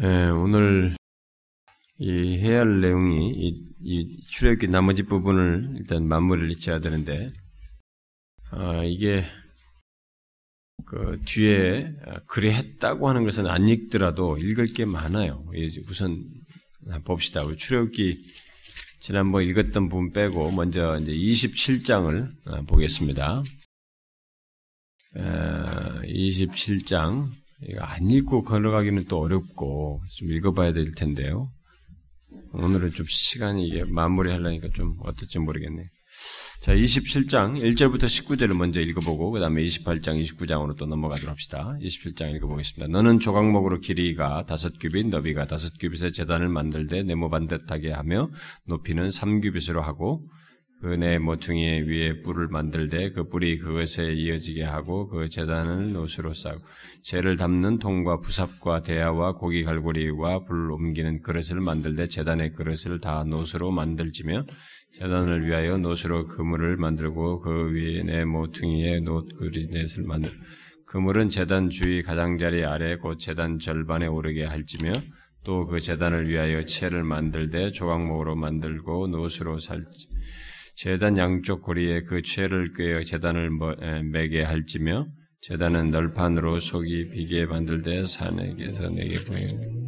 예, 오늘 이 해야 할 내용이 이, 이 출애굽기 나머지 부분을 일단 마무리를 지어야 되는데 아, 이게 그 뒤에 그래 했다고 하는 것은 안 읽더라도 읽을 게 많아요. 우선 봅시다. 우리 출애굽기 지난번 읽었던 부분 빼고 먼저 이제 27장을 보겠습니다. 27장 이거 안 읽고 걸어가기는 또 어렵고 좀 읽어봐야 될 텐데요. 오늘은 좀 시간이 이게 마무리하려니까 좀 어떨지 모르겠네. 자, 27장 1절부터 19절을 먼저 읽어보고 그 다음에 28장, 29장으로 또 넘어가도록 합시다. 27장 읽어보겠습니다. 너는 조각목으로 길이가 다섯 규빗, 너비가 다섯 규빗의 재단을 만들되 네모 반듯하게 하며 높이는 3규빗으로 하고 그 네 모퉁이 위에 뿔을 만들되 그 뿔이 그것에 이어지게 하고 그 제단을 놋으로 싸고 재를 담는 통과 부삽과 대야와 고기 갈고리와 불 옮기는 그릇을 만들되 제단의 그릇을 다 놋으로 만들지며 제단을 위하여 놋으로 그물을 만들고 그 위에 네 모퉁이에 놋 고리를 만들. 그물은 제단 주위 가장자리 아래 곧 제단 절반에 오르게 할지며 또 그 제단을 위하여 채를 만들되 조각목으로 만들고 놋으로 쌀지 재단 양쪽 고리에 그 채를 꿰어 재단을 매게 할지며 재단은 널판으로 속이 비게 만들되 산에게서 내게 보이는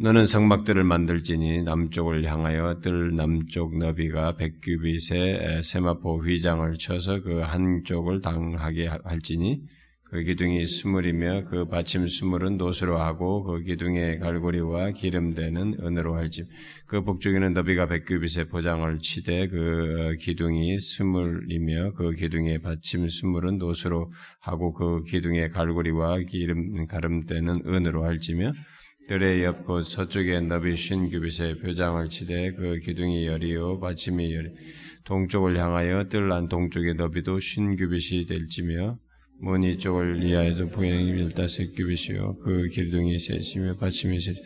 너는 성막들을 만들지니 남쪽을 향하여 뜰 남쪽 너비가 백규빗의 세마포 휘장을 쳐서 그 한쪽을 당하게 할지니 그 기둥이 스물이며 그 받침 스물은 노수로 하고 그 기둥의 갈고리와 기름대는 은으로 할지 그 복중에는 너비가 백규빗에 포장을 치되 그 기둥이 스물이며 그 기둥의 받침 스물은 노수로 하고 그 기둥의 갈고리와 기름 가름대는 은으로 할지며 뜰의 옆곧 서쪽에 너비 쉰 규빗에 표장을 치되 그 기둥이 열이요 받침이 열이. 동쪽을 향하여 뜰 안 동쪽의 너비도 쉰 규빗이 될지며 문 이쪽을 이하에서 보행이 일다섯 규빗이요 그 기둥이 셋이며 받침이 셋.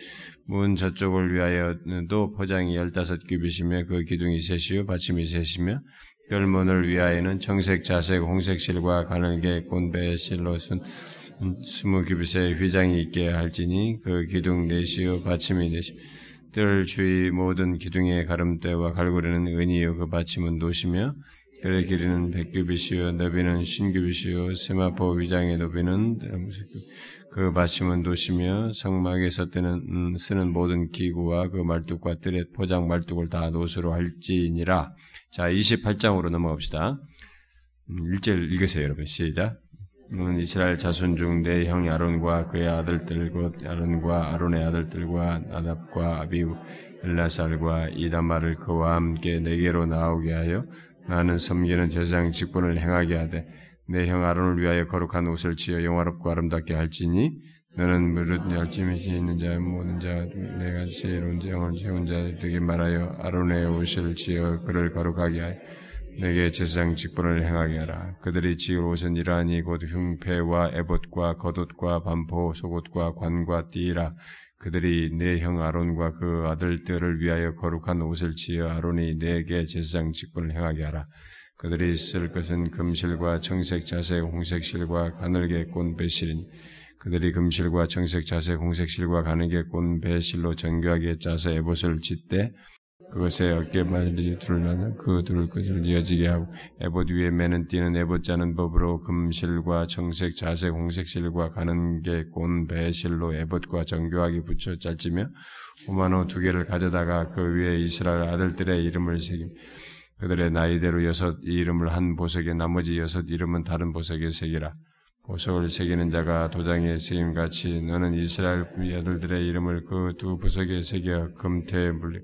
문 저쪽을 위하여도 포장이 열다섯 규빗이며 그 기둥이 셋이요 받침이 셋이며 결문을 위하여는 청색, 자색, 홍색 실과 가늘게 꼰배 실로 순 스무 규빗의 휘장이 있게 할지니 그 기둥 넷이요 받침이 넷이 뜰 주위 모든 기둥의 가름대와 갈고리는 은이요 그 받침은 노시며 별의 길이는 백규빗이요 너비는 신규빗이요 세마포 위장의 너비는 그 받침은 노시며 성막에서 뜨는 음, 쓰는 모든 기구와 그 말뚝과 뜰의 포장 말뚝을 다 노수로 할지니라. 자 28장으로 넘어갑시다. 1절 음, 읽으세요 여러분 시작. 너는 이스라엘 자손 중 내 형 아론과 그의 아들들 곧 아론과 아론의 아들들과 나답과 아비우 엘라살과 이다마를 그와 함께 내게로 나오게 하여 나는 섬기는 제사장 직분을 행하게 하되 내 형 아론을 위하여 거룩한 옷을 지어 영화롭고 아름답게 할지니 너는 무릇 열심히 있는 자 모든 자 내가 지혜로운 영을 세운 자들에게 말하여 아론의 옷을 지어 그를 거룩하게 하여 내게 제사장 직분을 행하게 하라. 그들이 지을 옷은 이러하니 곧 흉패와 에봇과 겉옷과 반포 속옷과 관과 띠라. 그들이 내 형 아론과 그 아들들을 위하여 거룩한 옷을 지어 아론이 내게 제사장 직분을 행하게 하라. 그들이 쓸 것은 금실과 청색, 자색, 홍색 실과 가늘게 꼰 배실이니 그들이 금실과 청색, 자색, 홍색 실과 가늘게 꼰 배실로 정교하게 짜서 에봇을 짓되 그것에 어깨말리 둘러는 그 둘 것을 이어지게 하고 에봇 위에 매는 띠는 에봇 자는 법으로 금실과 청색, 자색, 홍색실과 가는 게꼰 배실로 에봇과 정교하게 붙여 짤지며 오만호 두 개를 가져다가 그 위에 이스라엘 아들들의 이름을 새김 그들의 나이대로 여섯 이름을 한 보석에 나머지 여섯 이름은 다른 보석에 새기라. 보석을 새기는 자가 도장에 새김 같이 너는 이스라엘 아들들의 이름을 그 두 보석에 새겨 금태에 물리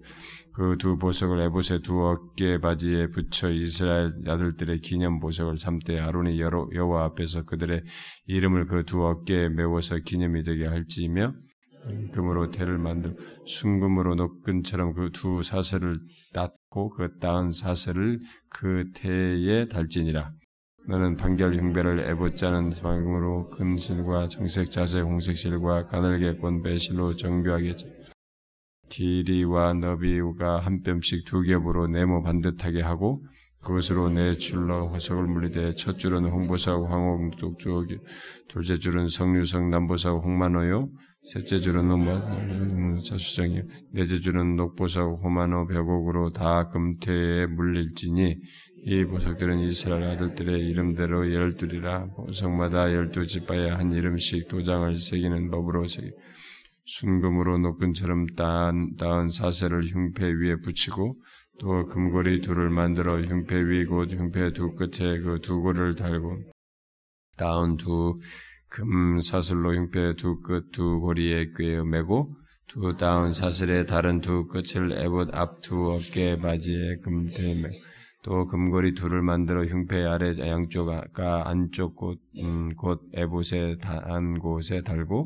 그 두 보석을 에봇의 두 어깨 바지에 붙여 이스라엘 아들들의 기념 보석을 삼때 아론이 여호와 앞에서 그들의 이름을 그 두 어깨에 메워서 기념이 되게 할지며 금으로 태를 만들 순금으로 녹근처럼 그 두 사슬을 땄고 그 따은 사슬을 그 태에 달지니라. 너는 판결 흉배를 애봇자는 방으로 금실과 정색 자색 홍색실과 가늘게 꼰 배실로 정교하게 길이와 너비가 한 뼘씩 두 겹으로 네모 반듯하게 하고 그것으로 네 줄로 화석을 물리되 첫 줄은 홍보사하고 황옥 쪽쪽 둘째 줄은 성류성 남보사하고 홍만호요 셋째 줄은 뭐 자수정이 넷째 줄은 녹보석 호마노 벽옥으로 다 금태에 물릴지니 이 보석들은 이스라엘 아들들의 이름대로 열둘이라. 보석마다 열두 지파에 한 이름씩 도장을 새기는 법으로 새기 순금으로 녹근처럼 따은, 따은 사슬을 흉패 위에 붙이고 또 금고리 둘을 만들어 흉패 위 곧 흉패 두 끝에 그 두 고를 달고 따은 두 금 사슬로 흉패 두 끝 두 고리에 꿰어 매고 두 따은 사슬의 다른 두 끝을 에봇 앞 두 어깨 바지에 금대 매고 또 금고리 둘을 만들어 흉패 아래 양쪽과 안쪽 곳, 음, 곳 에봇의 단 곳에 달고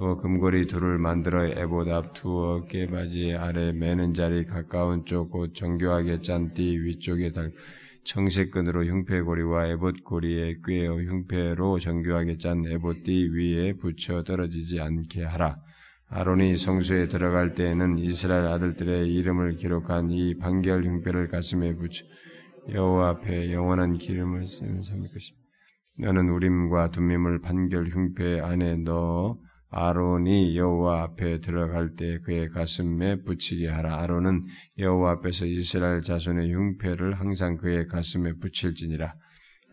또 금고리 둘을 만들어 에봇 앞두 어깨 바지 아래 매는 자리 가까운 쪽 곧 정교하게 짠 띠 위쪽에 달 청색끈으로 흉패고리와 에봇고리에 꿰어 흉패로 정교하게 짠 에봇띠 위에 붙여 떨어지지 않게 하라. 아론이 성소에 들어갈 때에는 이스라엘 아들들의 이름을 기록한 이 반결 흉패를 가슴에 붙여 여호와 앞에 영원한 기름을 쓰는 삼을 것입니다. 너는 우림과 둠밈을 반결 흉패 안에 넣어 아론이 여호와 앞에 들어갈 때 그의 가슴에 붙이게 하라. 아론은 여호와 앞에서 이스라엘 자손의 흉패를 항상 그의 가슴에 붙일지니라.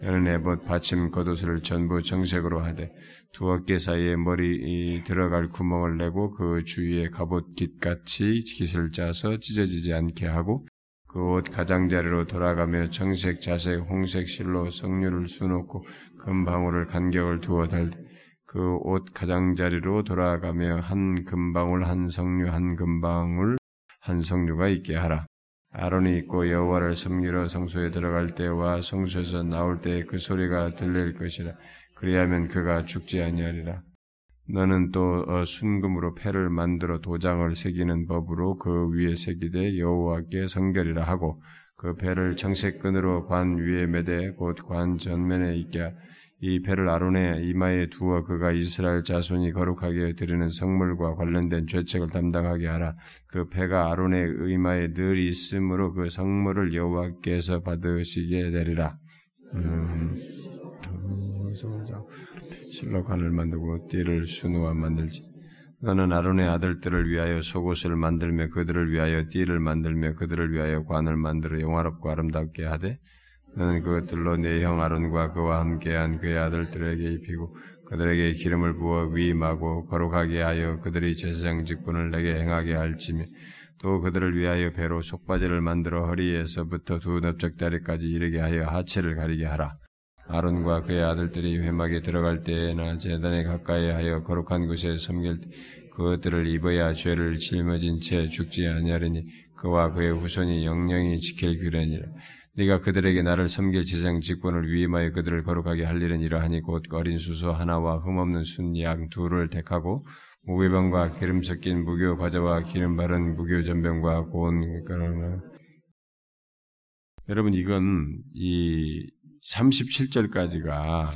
너는 에봇 받침 겉옷을 전부 정색으로 하되 두 어깨 사이에 머리 들어갈 구멍을 내고 그 주위에 갑옷 깃같이 깃을 짜서 찢어지지 않게 하고 그 옷 가장자리로 돌아가며 정색 자색 홍색 실로 석류를 수놓고 금방울을 간격을 두어 달 그 옷 가장자리로 돌아가며 한 금방울 한 석류 한 금방울 한 석류가 있게 하라. 아론이 있고 여호와를 섬기러 성소에 들어갈 때와 성소에서 나올 때 그 소리가 들릴 것이라. 그리하면 그가 죽지 아니하리라. 너는 또 어, 순금으로 패를 만들어 도장을 새기는 법으로 그 위에 새기되 여호와께 성결이라 하고 그 배를 청색끈으로 관 위에 매되 곧 관 전면에 있게 이 배를 아론의 이마에 두어 그가 이스라엘 자손이 거룩하게 드리는 성물과 관련된 죄책을 담당하게 하라. 그 배가 아론의 이마에 늘 있으므로 그 성물을 여호와께서 받으시게 되리라. 음, 실로 관을 만들고 띠를 순우와 만들지. 너는 아론의 아들들을 위하여 속옷을 만들며 그들을 위하여 띠를 만들며 그들을 위하여 관을 만들어 영화롭고 아름답게 하되 너는 그것들로 내 형 아론과 그와 함께한 그의 아들들에게 입히고 그들에게 기름을 부어 위임하고 거룩하게 하여 그들이 제사장 직분을 내게 행하게 할지며 또 그들을 위하여 배로 속바지를 만들어 허리에서부터 두 넓적다리까지 이르게 하여 하체를 가리게 하라. 아론과 그의 아들들이 회막에 들어갈 때나 제단에 가까이 하여 거룩한 곳에 섬길 때 그것들을 입어야 죄를 짊어진 채 죽지 아니하리니 그와 그의 후손이 영영히 지킬 규례니라. 네가 그들에게 나를 섬길 제상 직분을 위임하여 그들을 거룩하게 할 일은 이러하니 곧 어린 수소 하나와 흠없는 순양 둘을 택하고 무교병과 기름 섞인 무교 과자와 기름 바른 무교 전병과 고운 그러나 여러분 이건 이 37절까지가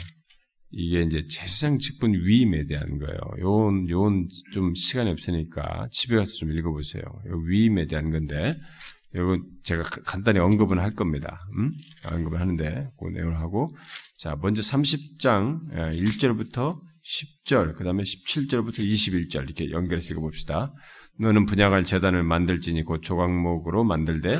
이게 이제 제사장 직분 위임에 대한 거예요. 요건 요건 좀 시간이 없으니까 집에 가서 좀 읽어보세요. 요 위임에 대한 건데 이건 제가 간단히 언급은 할 겁니다. 음? 언급을 하는데 그 내용을 하고 자 먼저 30장 1절부터 10절 그 다음에 17절부터 21절 이렇게 연결해서 읽어봅시다. 너는 분양할 재단을 만들지니 곧 조각목으로 만들되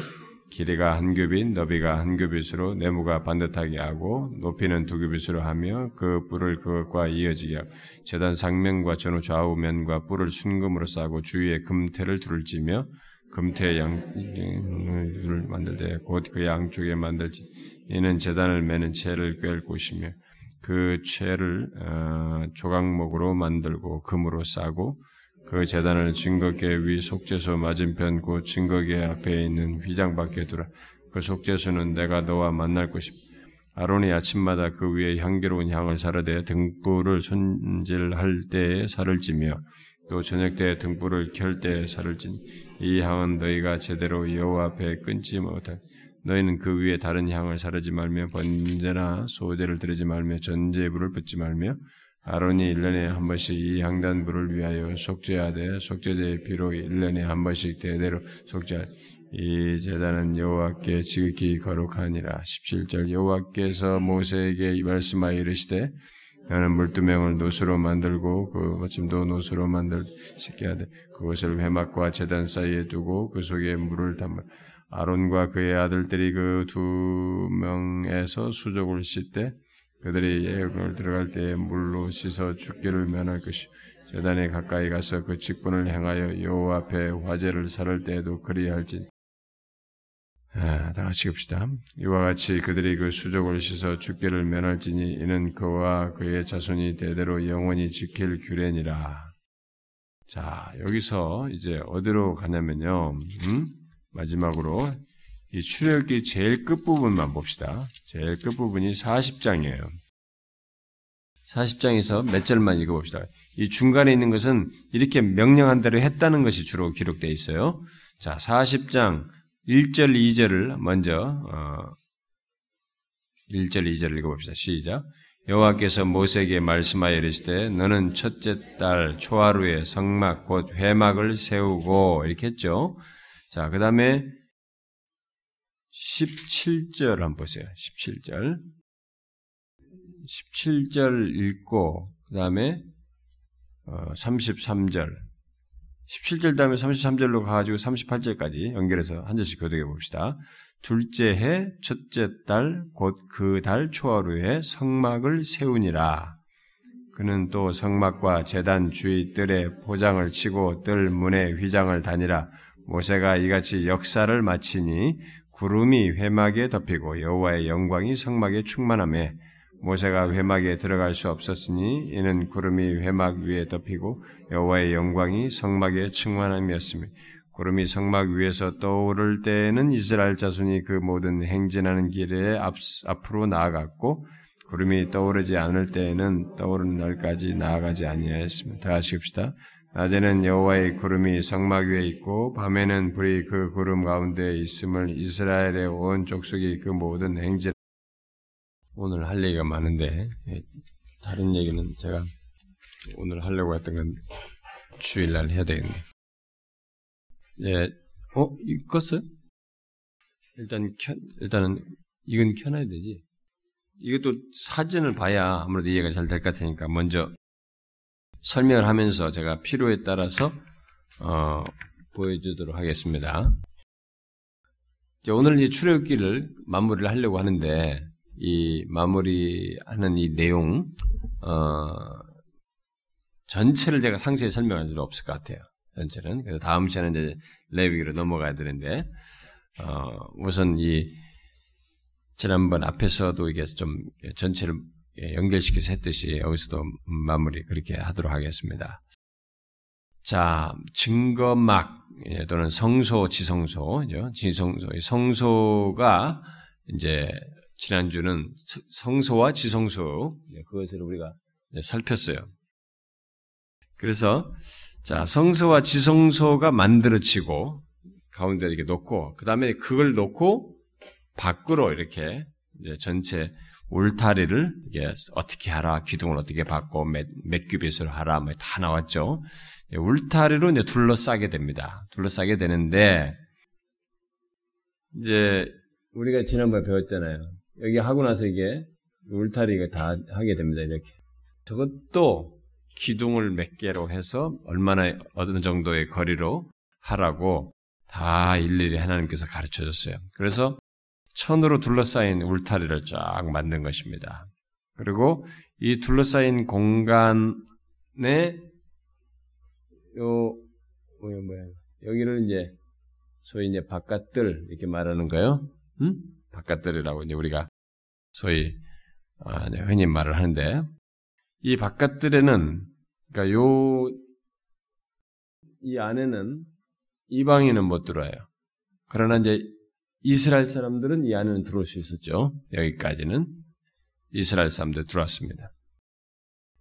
길이가 한 규빗, 너비가 한 규빗으로 네모가 반듯하게 하고 높이는 두 규빗으로 하며 그 뿔을 그것과 이어지게 하고 재단 상면과 전후 좌우면과 뿔을 순금으로 싸고 주위에 금태를 둘을 찌며 금태 양을 만들 때곧그 양쪽에 만들지 이는 재단을 매는 채를 꿰을 곳이며 그 채를 어, 조각목으로 만들고 금으로 싸고 그 재단을 증거계 위 속죄소 맞은편 곧 증거계 앞에 있는 휘장 밖에 두라. 그 속죄소는 내가 너와 만날 것이다 아론이 아침마다 그 위에 향기로운 향을 사르되 등불을 손질할 때에 살을 찌며 또 저녁 때 등불을 켤때 살을 찐 이 향은 너희가 제대로 여호와 앞에 끊지 못할 너희는 그 위에 다른 향을 사르지 말며 번제나 소제를 드리지 말며 전제불을 붙지 말며 아론이 1년에 한 번씩 이 향단불을 위하여 속죄하되 속죄제의 피로 1년에 한 번씩 대대로 속죄하되 이 제단은 여호와께 지극히 거룩하니라. 17절 여호와께서 모세에게 말씀하여 이르시되 너는 물두명을 노수로 만들고 그 마침도 노수로 만들 씻게 하되 그것을 회막과 재단 사이에 두고 그 속에 물을 담을. 아론과 그의 아들들이 그 두 명에서 수족을 씻되 그들이 예언을 들어갈 때에 물로 씻어 죽기를 면할 것이. 재단에 가까이 가서 그 직분을 행하여 여호와 앞에 화제를 살을 때에도 그리할지 아, 다 같이 봅시다. 이와 같이 그들이 그 수족을 씻어 죽기를 면할지니 이는 그와 그의 자손이 대대로 영원히 지킬 규례니라. 자, 여기서 이제 어디로 가냐면요. 음? 마지막으로 이 출애굽기 제일 끝부분만 봅시다. 제일 끝부분이 40장이에요. 40장에서 몇 절만 읽어봅시다. 이 중간에 있는 것은 이렇게 명령한 대로 했다는 것이 주로 기록되어 있어요. 자, 40장 1절, 2절을 먼저 어, 1절, 2절을 읽어봅시다. 시작. 여호와께서 모세에게 말씀하여 이르시되 너는 첫째 달 초하루에 성막 곧 회막을 세우고 이렇게 했죠. 자, 그 다음에 17절 한번 보세요. 17절. 17절 읽고 그 다음에 33절. 17절 다음에 33절로 가가지고 38절까지 연결해서 한 절씩 교독해 봅시다. 둘째 해, 첫째 달, 곧 그 달 초하루에 성막을 세우니라. 그는 또 성막과 재단 주위 뜰에 포장을 치고 뜰 문에 휘장을 다니라. 모세가 이같이 역사를 마치니 구름이 회막에 덮이고 여호와의 영광이 성막에 충만함에 모세가 회막에 들어갈 수 없었으니 이는 구름이 회막 위에 덮이고 여호와의 영광이 성막에 충만함이었으며 구름이 성막 위에서 떠오를 때에는 이스라엘 자손이 그 모든 행진하는 길에 앞, 앞으로 나아갔고 구름이 떠오르지 않을 때에는 떠오르는 날까지 나아가지 아니하였습니다. 다시 봅시다. 낮에는 여호와의 구름이 성막 위에 있고 밤에는 불이 그 구름 가운데 있음을 이스라엘의 온 족속이 그 모든 행진 오늘 할 얘기가 많은데 예, 다른 얘기는 제가 오늘 하려고 했던 건 주일날 해야 되겠네. 예, 어, 이껐어요? 일단 켜, 일단은 이건 켜놔야 되지. 이것도 사진을 봐야 아무래도 이해가 잘 될 것 같으니까 먼저 설명을 하면서 제가 필요에 따라서 어, 보여주도록 하겠습니다. 오늘 이 출애굽기를 마무리를 하려고 하는데 이 마무리하는 이 내용 어, 전체를 제가 상세히 설명할 수는 없을 것 같아요. 전체는 그래서 다음 시간에 이제 레위기로 넘어가야 되는데 어, 우선 이 지난번 앞에서도 이게 좀 전체를 연결시켜서 했듯이 여기서도 마무리 그렇게 하도록 하겠습니다. 자, 증거막 예, 또는 성소, 지성소, 지성소, 성소가 이제 지난주는 성소와 지성소 예, 그것을 우리가 살폈어요. 그래서 자 성소와 지성소가 만들어지고 가운데 이렇게 놓고 그 다음에 그걸 놓고 밖으로 이렇게 전체 울타리를 이게 어떻게 하라, 기둥을 어떻게 받고 몇, 몇 규빗으로 하라, 뭐 다 나왔죠. 울타리로 이제 둘러싸게 됩니다. 둘러싸게 되는데 이제 우리가 지난번에 배웠잖아요. 여기 하고 나서 이게 울타리가 다 하게 됩니다. 이렇게. 저것도 기둥을 몇 개로 해서 얼마나 어느 정도의 거리로 하라고 다 일일이 하나님께서 가르쳐 줬어요. 그래서 천으로 둘러싸인 울타리를 쫙 만든 것입니다. 그리고 이 둘러싸인 공간에 요 뭐야 뭐야 여기를 이제 소위 이제 바깥들 이렇게 말하는 거예요. 응? 바깥들이라고 이제 우리가 소위 아, 네, 흔히 말을 하는데 이 바깥들에는 그러니까 요 이 안에는 이방인은 못 들어와요. 그러나 이제 이스라엘 사람들은 이 안에는 들어올 수 있었죠. 여기까지는 이스라엘 사람들 들어왔습니다.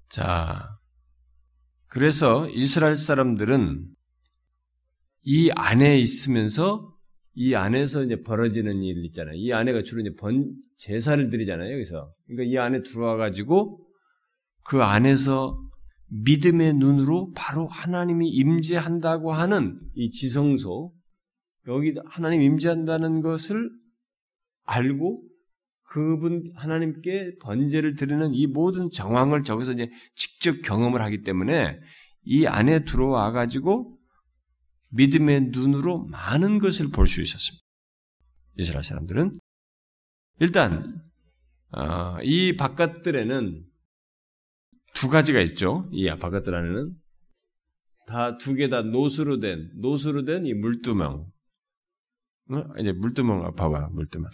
자, 그래서 이스라엘 사람들은 이 안에 있으면서 이 안에서 이제 벌어지는 일 있잖아요. 이 안에가 주로 이제 번, 제사를 드리잖아요, 여기서. 그러니까 이 안에 들어와 가지고 그 안에서 믿음의 눈으로 바로 하나님이 임재한다고 하는 이 지성소, 여기 하나님 임재한다는 것을 알고 그분 하나님께 번제를 드리는 이 모든 정황을 저기서 이제 직접 경험을 하기 때문에 이 안에 들어와 가지고 믿음의 눈으로 많은 것을 볼 수 있었습니다. 이스라엘 사람들은 일단 어, 이 바깥들에는 두 가지가 있죠. 이 바깥들 안에는 다 두 개 다 노수로 된 노수로 된 이 물두멍. 어? 이제 물두멍 봐봐 물두멍.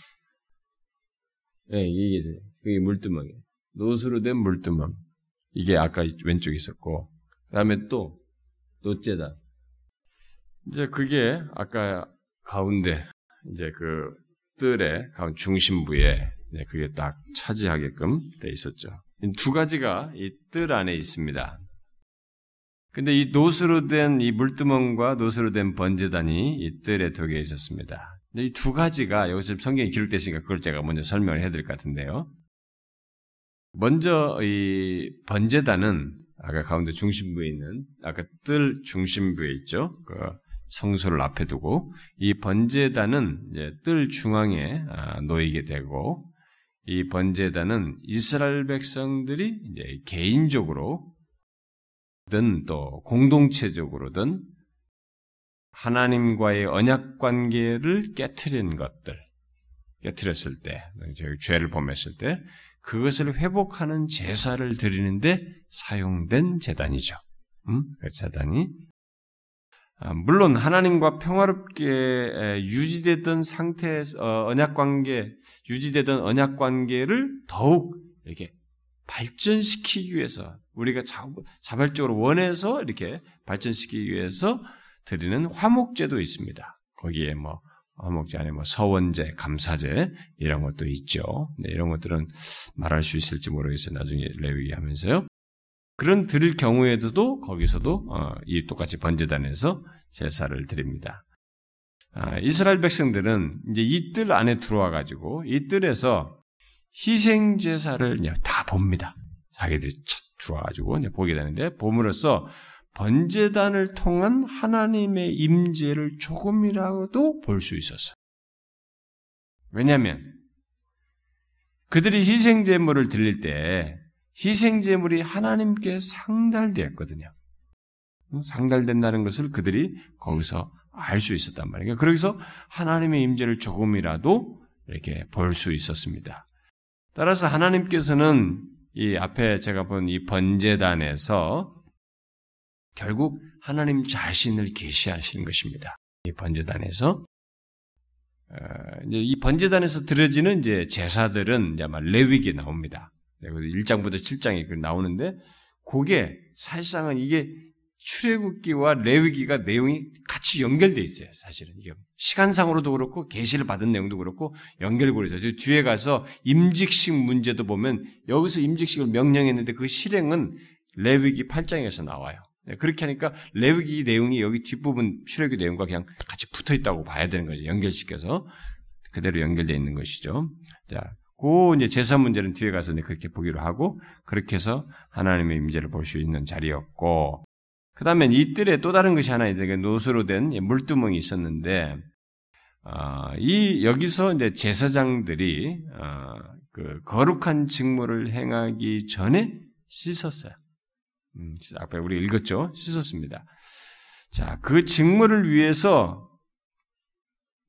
예, 네, 이게 그게 물두멍이에요. 노수로 된 물두멍. 이게 아까 왼쪽에 있었고 그다음에 또 노째다. 이제 그게 아까 가운데 이제 그 뜰의 가운 중심부에 네, 그게 딱 차지하게끔 돼 있었죠. 두 가지가 이 뜰 안에 있습니다. 근데 이 노수로 된 이 물두멍과 노수로 된 번제단이 이 뜰에 두 개 있었습니다. 이두 가지가 여기서 성경에 기록됐으니까 그걸 제가 먼저 설명을 해드릴 것 같은데요. 먼저 이 번제단은 아까 가운데 중심부에 있는 아까 뜰 중심부에 있죠. 그 성소를 앞에 두고 이 번제단은 뜰 중앙에 아, 놓이게 되고 이 번제단은 이스라엘 백성들이 이제 개인적으로든 또 공동체적으로든 하나님과의 언약 관계를 깨뜨린 것들, 깨뜨렸을 때, 죄를 범했을 때, 그것을 회복하는 제사를 드리는데 사용된 재단이죠. 음? 그 재단이 아, 물론 하나님과 평화롭게 유지되던 상태에서 어, 언약 관계 유지되던 언약 관계를 더욱 이렇게 발전시키기 위해서 우리가 자발적으로 원해서 이렇게 발전시키기 위해서 드리는 화목제도 있습니다. 거기에 뭐 화목제 안에 뭐 서원제, 감사제 이런 것도 있죠. 네, 이런 것들은 말할 수 있을지 모르겠어요. 나중에 레위기 하면서요. 그런 드릴 경우에도 거기서도 어, 이 똑같이 번제단에서 제사를 드립니다. 아, 이스라엘 백성들은 이제 이 뜰 안에 들어와 가지고 이 뜰에서 희생 제사를 다 봅니다. 자기들이 들어와 가지고 보게 되는데 봄으로써 번제단을 통한 하나님의 임재를 조금이라도 볼 수 있었어요. 왜냐하면 그들이 희생 제물을 드릴 때 희생 제물이 하나님께 상달되었거든요. 상달된다는 것을 그들이 거기서 알 수 있었단 말이에요. 그래서 하나님의 임재를 조금이라도 이렇게 볼 수 있었습니다. 따라서 하나님께서는 이 앞에 제가 본 이 번제단에서 결국 하나님 자신을 계시하시는 것입니다. 이 번제단에서 어, 이 번제단에서 드려지는 이제 제사들은 이제 레위기에 나옵니다. 1장부터 7장에 나오는데 그게 사실상은 이게 출애굽기와 레위기가 내용이 같이 연결돼 있어요. 사실은 이게 시간상으로도 그렇고 계시를 받은 내용도 그렇고 연결고리 있어요. 뒤에 가서 임직식 문제도 보면 여기서 임직식을 명령했는데 그 실행은 레위기 8장에서 나와요. 네, 그렇게 하니까 레위기 내용이 여기 뒷부분 출애굽기 내용과 그냥 같이 붙어 있다고 봐야 되는 거죠. 연결시켜서 그대로 연결되어 있는 것이죠. 자, 그 이제 제사 문제는 뒤에 가서 그렇게 보기로 하고 그렇게 해서 하나님의 임재를 볼 수 있는 자리였고 그 다음에 이뜰에 또 다른 것이 하나 있는데 노수로 된 물두멍이 있었는데 어, 이 여기서 이제 제사장들이 어, 그 거룩한 직무를 행하기 전에 씻었어요. 음, 아까 우리 읽었죠? 씻었습니다. 자, 그 직무를 위해서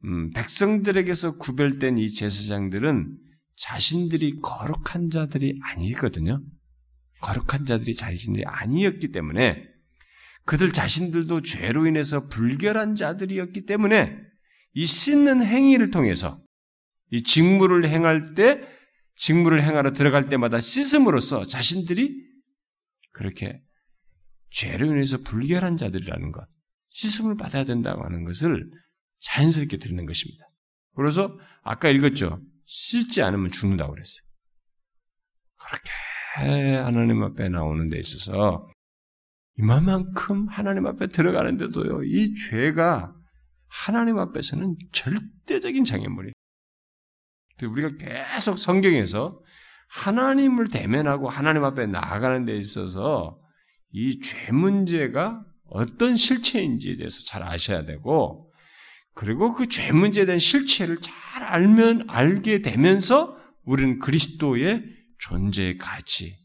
음, 백성들에게서 구별된 이 제사장들은 자신들이 거룩한 자들이 아니거든요. 거룩한 자들이 자신들이 아니었기 때문에 그들 자신들도 죄로 인해서 불결한 자들이었기 때문에 이 씻는 행위를 통해서 이 직무를 행할 때 직무를 행하러 들어갈 때마다 씻음으로써 자신들이 그렇게 죄로 인해서 불결한 자들이라는 것, 씻음을 받아야 된다고 하는 것을 자연스럽게 드리는 것입니다. 그래서 아까 읽었죠. 씻지 않으면 죽는다고 그랬어요. 그렇게 하나님 앞에 나오는 데 있어서 이만큼 하나님 앞에 들어가는데도요, 이 죄가 하나님 앞에서는 절대적인 장애물이에요. 우리가 계속 성경에서 하나님을 대면하고 하나님 앞에 나아가는 데 있어서 이 죄 문제가 어떤 실체인지에 대해서 잘 아셔야 되고, 그리고 그 죄 문제에 대한 실체를 잘 알면, 알게 되면서 우리는 그리스도의 존재 가치,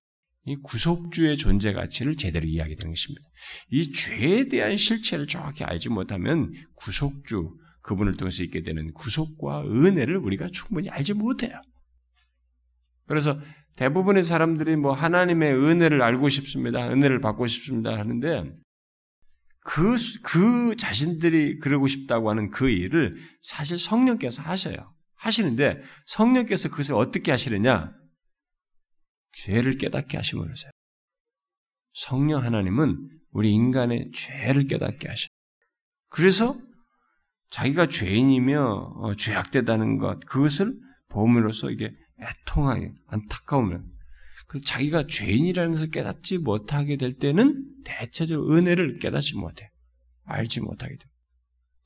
이 구속주의 존재 가치를 제대로 이해하게 되는 것입니다. 이 죄에 대한 실체를 정확히 알지 못하면 구속주, 그분을 통해서 있게 되는 구속과 은혜를 우리가 충분히 알지 못해요. 그래서 대부분의 사람들이 뭐 하나님의 은혜를 알고 싶습니다. 은혜를 받고 싶습니다. 하는데 그, 그 자신들이 그러고 싶다고 하는 그 일을 사실 성령께서 하셔요. 하시는데 성령께서 그것을 어떻게 하시느냐? 죄를 깨닫게 하심으로써요. 성령 하나님은 우리 인간의 죄를 깨닫게 하셔. 그래서 자기가 죄인이며 어, 죄악되다는 것 그것을 보험으로써 이게 애통하게 안타까우면 그 자기가 죄인이라는 것을 깨닫지 못하게 될 때는 대체적으로 은혜를 깨닫지 못해 알지 못하게 돼.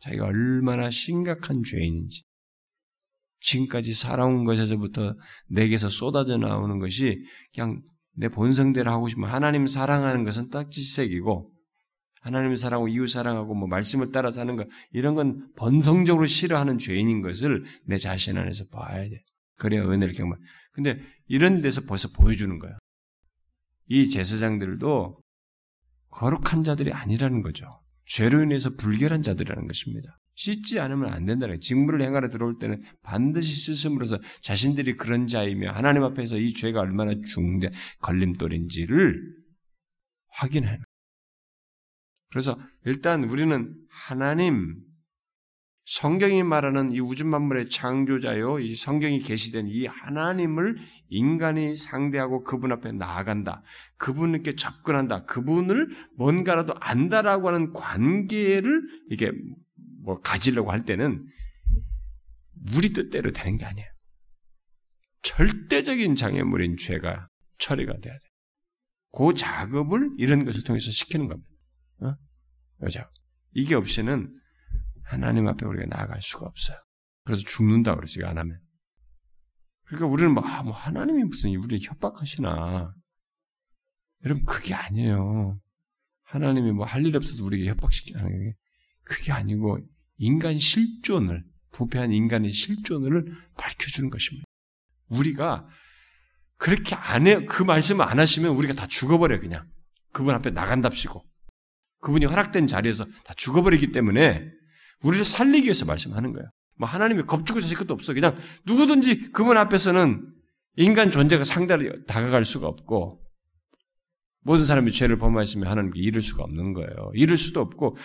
자기가 얼마나 심각한 죄인인지 지금까지 살아온 것에서부터 내게서 쏟아져 나오는 것이 그냥 내 본성대로 하고 싶으면 하나님 사랑하는 것은 딱지색이고 하나님을 사랑하고 이웃 사랑하고 뭐 말씀을 따라 사는 것 이런 건 본성적으로 싫어하는 죄인인 것을 내 자신 안에서 봐야 돼. 그래야 은혜를 경험. 근데 이런 데서 벌써 보여주는 거야. 이 제사장들도 거룩한 자들이 아니라는 거죠. 죄로 인해서 불결한 자들이라는 것입니다. 씻지 않으면 안 된다는. 직무를 행하러 들어올 때는 반드시 씻음으로써 자신들이 그런 자이며 하나님 앞에서 이 죄가 얼마나 중대 걸림돌인지를 확인하는 그래서 일단 우리는 하나님 성경이 말하는 이 우주 만물의 창조자요, 이 성경이 계시된 이 하나님을 인간이 상대하고 그분 앞에 나아간다. 그분께 접근한다. 그분을 뭔가라도 안다라고 하는 관계를 이게 뭐 가지려고 할 때는 우리 뜻대로 되는 게 아니에요. 절대적인 장애물인 죄가 처리가 돼야 돼. 그 작업을 이런 것을 통해서 시키는 겁니다. 어? 여자. 이게 없이는 하나님 앞에 우리가 나아갈 수가 없어요. 그래서 죽는다 그랬어요, 안 하면. 그러니까 우리는 뭐, 아, 뭐 하나님이 무슨 우리 협박하시나. 여러분, 그게 아니에요. 하나님이 뭐 할 일 없어서 우리에게 협박시키는 게 그게 아니고 인간 실존을, 부패한 인간의 실존을 밝혀주는 것입니다. 우리가 그렇게 안 해, 그 말씀을 안 하시면 우리가 다 죽어버려요, 그냥. 그분 앞에 나간답시고. 그분이 허락된 자리에서 다 죽어버리기 때문에 우리를 살리기 위해서 말씀하는 거예요. 뭐 하나님이 겁주고 자실 것도 없어. 그냥 누구든지 그분 앞에서는 인간 존재가 상대로 다가갈 수가 없고 모든 사람이 죄를 범하시면 하나님께 이를 수가 없는 거예요. 이를 수도 없고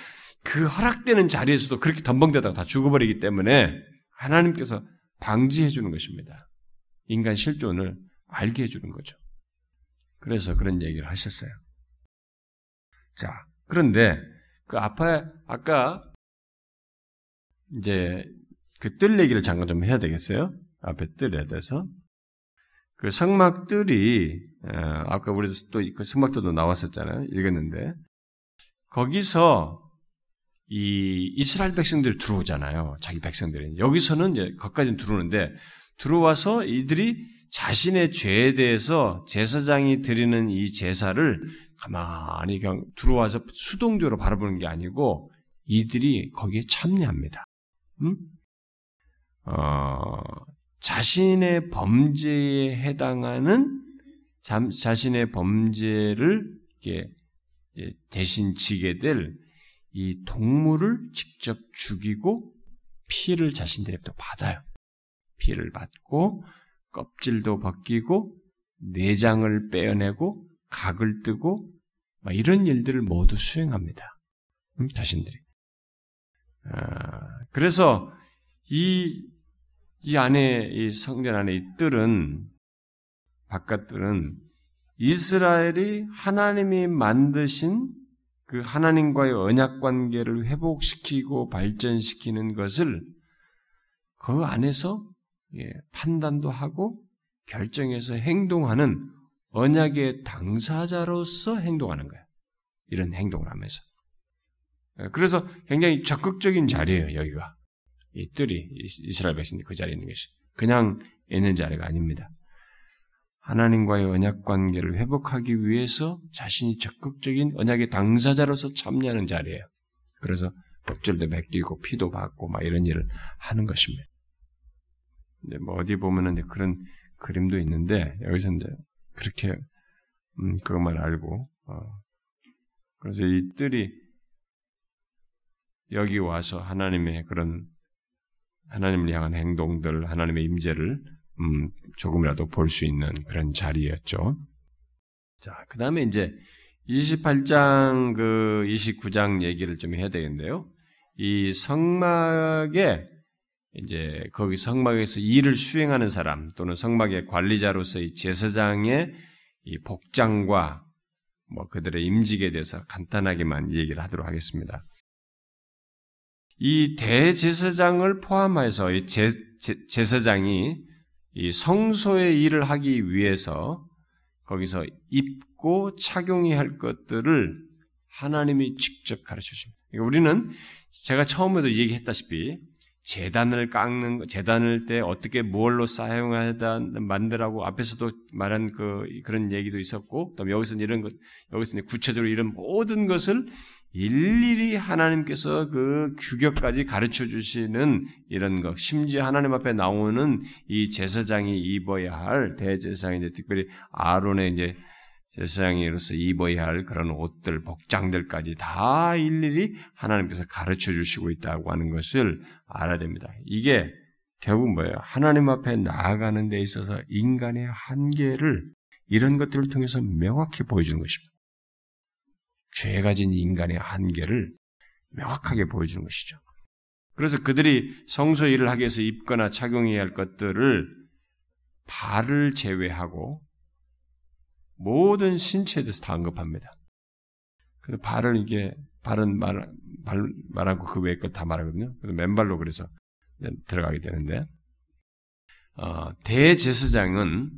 그 허락되는 자리에서도 그렇게 덤벙대다가 다 죽어버리기 때문에 하나님께서 방지해 주는 것입니다. 인간 실존을 알게 해 주는 거죠. 그래서 그런 얘기를 하셨어요. 자, 그런데 그 앞에 아까 이제 그 뜰 얘기를 잠깐 좀 해야 되겠어요? 앞에 뜰에 대해서. 그 성막들이, 아까 우리도 또그 성막들도 나왔었잖아요. 읽었는데. 거기서 이 이스라엘 백성들이 들어오잖아요. 자기 백성들이. 여기서는 이제 거기까지 들어오는데 들어와서 이들이 자신의 죄에 대해서 제사장이 드리는 이 제사를 가만히 그냥 들어와서 수동적으로 바라보는 게 아니고 이들이 거기에 참여합니다. 음? 어, 자신의 범죄에 해당하는 자, 자신의 범죄를 이렇게 대신 지게 될 이 동물을 직접 죽이고 피를 자신들에게 받아요. 피를 받고 껍질도 벗기고 내장을 빼어내고 각을 뜨고 이런 일들을 모두 수행합니다. 음, 자신들이. 아, 그래서 이, 이 안에, 이 성전 안에 이 뜰은, 바깥뜰은 이스라엘이 하나님이 만드신 그 하나님과의 언약 관계를 회복시키고 발전시키는 것을 그 안에서 예, 판단도 하고 결정해서 행동하는 언약의 당사자로서 행동하는 거야. 이런 행동을 하면서. 예, 그래서 굉장히 적극적인 자리예요, 여기가. 이 뜰이, 이스라엘 백성들이 그 자리에 있는 것이. 그냥 있는 자리가 아닙니다. 하나님과의 언약 관계를 회복하기 위해서 자신이 적극적인 언약의 당사자로서 참여하는 자리예요. 그래서 법절도 맡기고 피도 받고 막 이런 일을 하는 것입니다. 근데 뭐 어디 보면은 그런 그림도 있는데 여기서 이제 그렇게 음, 그것만 알고 어. 그래서 이 뜰이 여기 와서 하나님의 그런 하나님을 향한 행동들, 하나님의 임재를 음, 조금이라도 볼 수 있는 그런 자리였죠. 자, 그 다음에 이제 28장 그 29장 얘기를 좀 해야 되겠는데요. 이 성막에 이제 거기 성막에서 일을 수행하는 사람 또는 성막의 관리자로서의 제사장의 이 복장과 뭐 그들의 임직에 대해서 간단하게만 얘기를 하도록 하겠습니다. 이 대제사장을 포함해서 이 제, 제 사장이이 성소의 일을 하기 위해서 거기서 입고 착용해야 할 것들을 하나님이 직접 가르쳐 줍니다. 그러니까 우리는 제가 처음에도 얘기했다시피 재단을 깎는 재단을 때 어떻게 무얼로 사용하다 만들라고 앞에서도 말한 그 그런 얘기도 있었고 또 여기서는 이런 것 여기서 구체적으로 이런 모든 것을 일일이 하나님께서 그 규격까지 가르쳐 주시는 이런 것 심지어 하나님 앞에 나오는 이 제사장이 입어야 할 대제사장이 이제 특별히 아론의 이제 제사장으로서 입어야 할 그런 옷들, 복장들까지 다 일일이 하나님께서 가르쳐 주시고 있다고 하는 것을 알아야 됩니다. 이게 결국 뭐예요? 하나님 앞에 나아가는 데 있어서 인간의 한계를 이런 것들을 통해서 명확히 보여주는 것입니다. 죄 가 진 인간의 한계를 명확하게 보여주는 것이죠. 그래서 그들이 성소 일을 하기 위해서 입거나 착용해야 할 것들을 발을 제외하고 모든 신체에 대해서 다 언급합니다. 그래서 발을 이게 발은 말, 말, 말하고 그 외의 걸 다 말하거든요. 그래서 맨발로 그래서 들어가게 되는데, 어, 대제사장은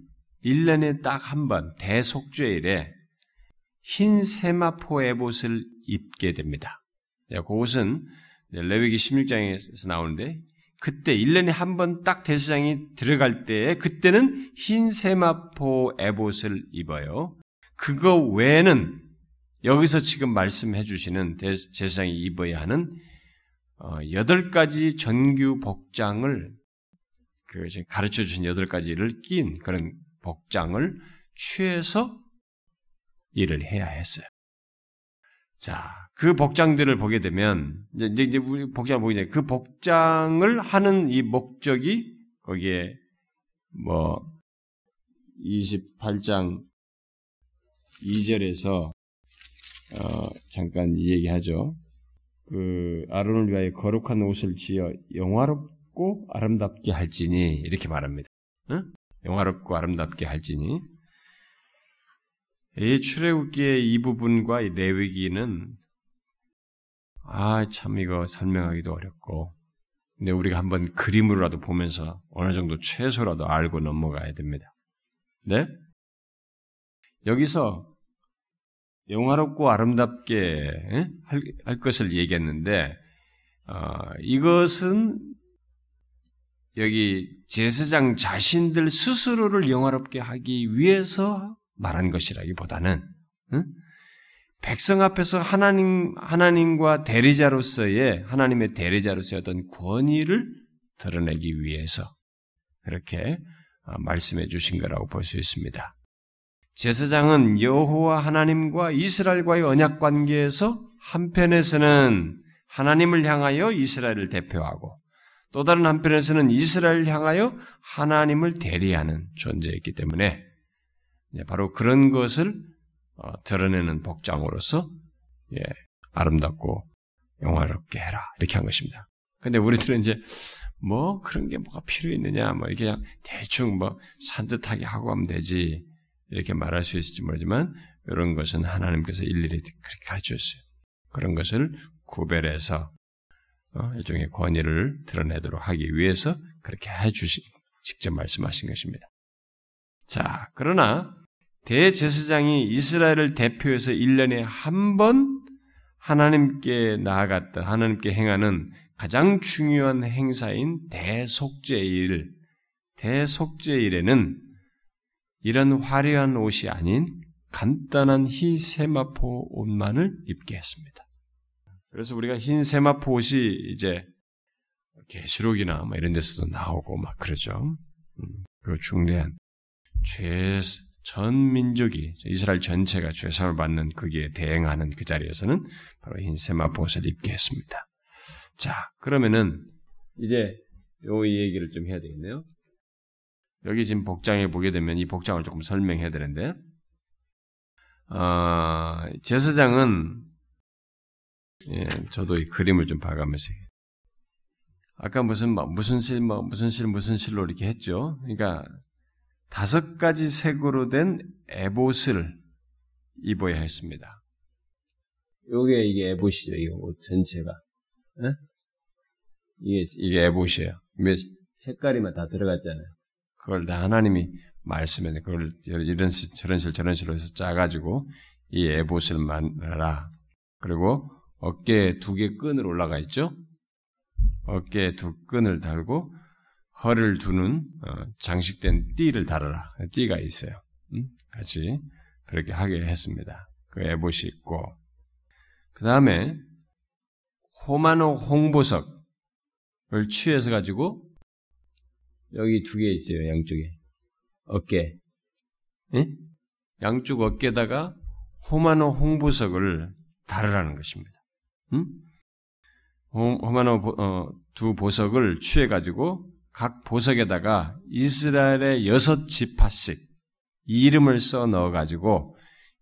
1년에 딱 한 번, 대속죄일에 흰 세마포 에봇을 입게 됩니다. 그것은 레위기 16장에서 나오는데, 그때 1년에 한 번 딱 대사장이 들어갈 때 그때는 흰 세마포 에봇을 입어요. 그거 외에는 여기서 지금 말씀해 주시는 제사장이 입어야 하는 어, 여덟 가지 전규 복장을 그 가르쳐 주신 여덟 가지를 낀 그런 복장을 취해서 일을 해야 했어요. 자, 그 복장들을 보게 되면 이제 이제 우리 복장을 보게 되면 그 복장을 하는 이 목적이 거기에 뭐 28장 2절에서 어 잠깐 이 얘기하죠. 그 아론을 위하여 거룩한 옷을 지어 영화롭고 아름답게 할지니 이렇게 말합니다. 응? 영화롭고 아름답게 할지니 이 출애굽기의 이 부분과 이 레위기는 아, 참 이거 설명하기도 어렵고. 근데 우리가 한번 그림으로라도 보면서 어느 정도 최소라도 알고 넘어가야 됩니다. 네? 여기서 영화롭고 아름답게 할, 할 것을 얘기했는데 어, 이것은 여기 제사장 자신들 스스로를 영화롭게 하기 위해서 말한 것이라기보다는 응? 백성 앞에서 하나님, 하나님과 대리자로서의, 하나님의 대리자로서의 어떤 권위를 드러내기 위해서 그렇게 어, 말씀해 주신 거라고 볼 수 있습니다. 제사장은 여호와 하나님과 이스라엘과의 언약 관계에서 한편에서는 하나님을 향하여 이스라엘을 대표하고 또 다른 한편에서는 이스라엘을 향하여 하나님을 대리하는 존재였기 때문에 바로 그런 것을 어, 드러내는 복장으로서 예, 아름답고 영화롭게 해라 이렇게 한 것입니다. 근데 우리들은 이제 뭐 그런 게 뭐가 필요 있느냐 뭐 이렇게 그냥 대충 뭐 산뜻하게 하고 하면 되지 이렇게 말할 수 있을지 모르지만 이런 것은 하나님께서 일일이 그렇게 가르쳤어요. 그런 것을 구별해서 어, 일종의 권위를 드러내도록 하기 위해서 그렇게 해주시 직접 말씀하신 것입니다. 자, 그러나 대제사장이 이스라엘을 대표해서 1년에 한 번 하나님께 나아갔다, 하나님께 행하는 가장 중요한 행사인 대속죄일, 대속죄일에는 이런 화려한 옷이 아닌 간단한 흰 세마포 옷만을 입게 했습니다. 그래서 우리가 흰 세마포 옷이 이제 계시록이나 뭐 이런 데서도 나오고 막 그러죠. 음, 그 중대한 죄, 전 민족이, 이스라엘 전체가 죄상을 받는 거기에 대행하는 그 자리에서는 바로 흰 세마포옷을 입게 했습니다. 자, 그러면은 이제 요 얘기를 좀 해야 되겠네요. 여기 지금 복장에 보게 되면 이 복장을 조금 설명해야 되는데, 어, 제사장은 예, 저도 이 그림을 좀 봐가면서 아까 무슨 뭐 무슨 실, 뭐 무슨 실, 무슨 실로 이렇게 했죠. 그러니까 다섯 가지 색으로 된 에봇을 입어야 했습니다. 요게 이게 에봇이죠. 이 옷 전체가. 네? 이게 이게 에봇이에요. 색깔이만 다 들어갔잖아요. 그걸 다 하나님이 말씀에 그걸 이런 실, 저런 실, 저런 실로 해서 짜가지고 이 에봇을 만들라. 그리고 어깨에 두 개 끈을 올라가 있죠. 어깨에 두 끈을 달고 허를 두는 어, 장식된 띠를 달아라. 띠가 있어요. 음? 같이 그렇게 하게 했습니다. 그 에봇이 있고 그 다음에 호마노 홍보석을 취해서 가지고 여기 두 개 있어요. 양쪽에 어깨 예? 양쪽 어깨에다가 호마노 홍보석을 달으라는 것입니다. 음? 호마노 어, 두 보석을 취해 가지고 각 보석에다가 이스라엘의 여섯 지파씩 이름을 써 넣어 가지고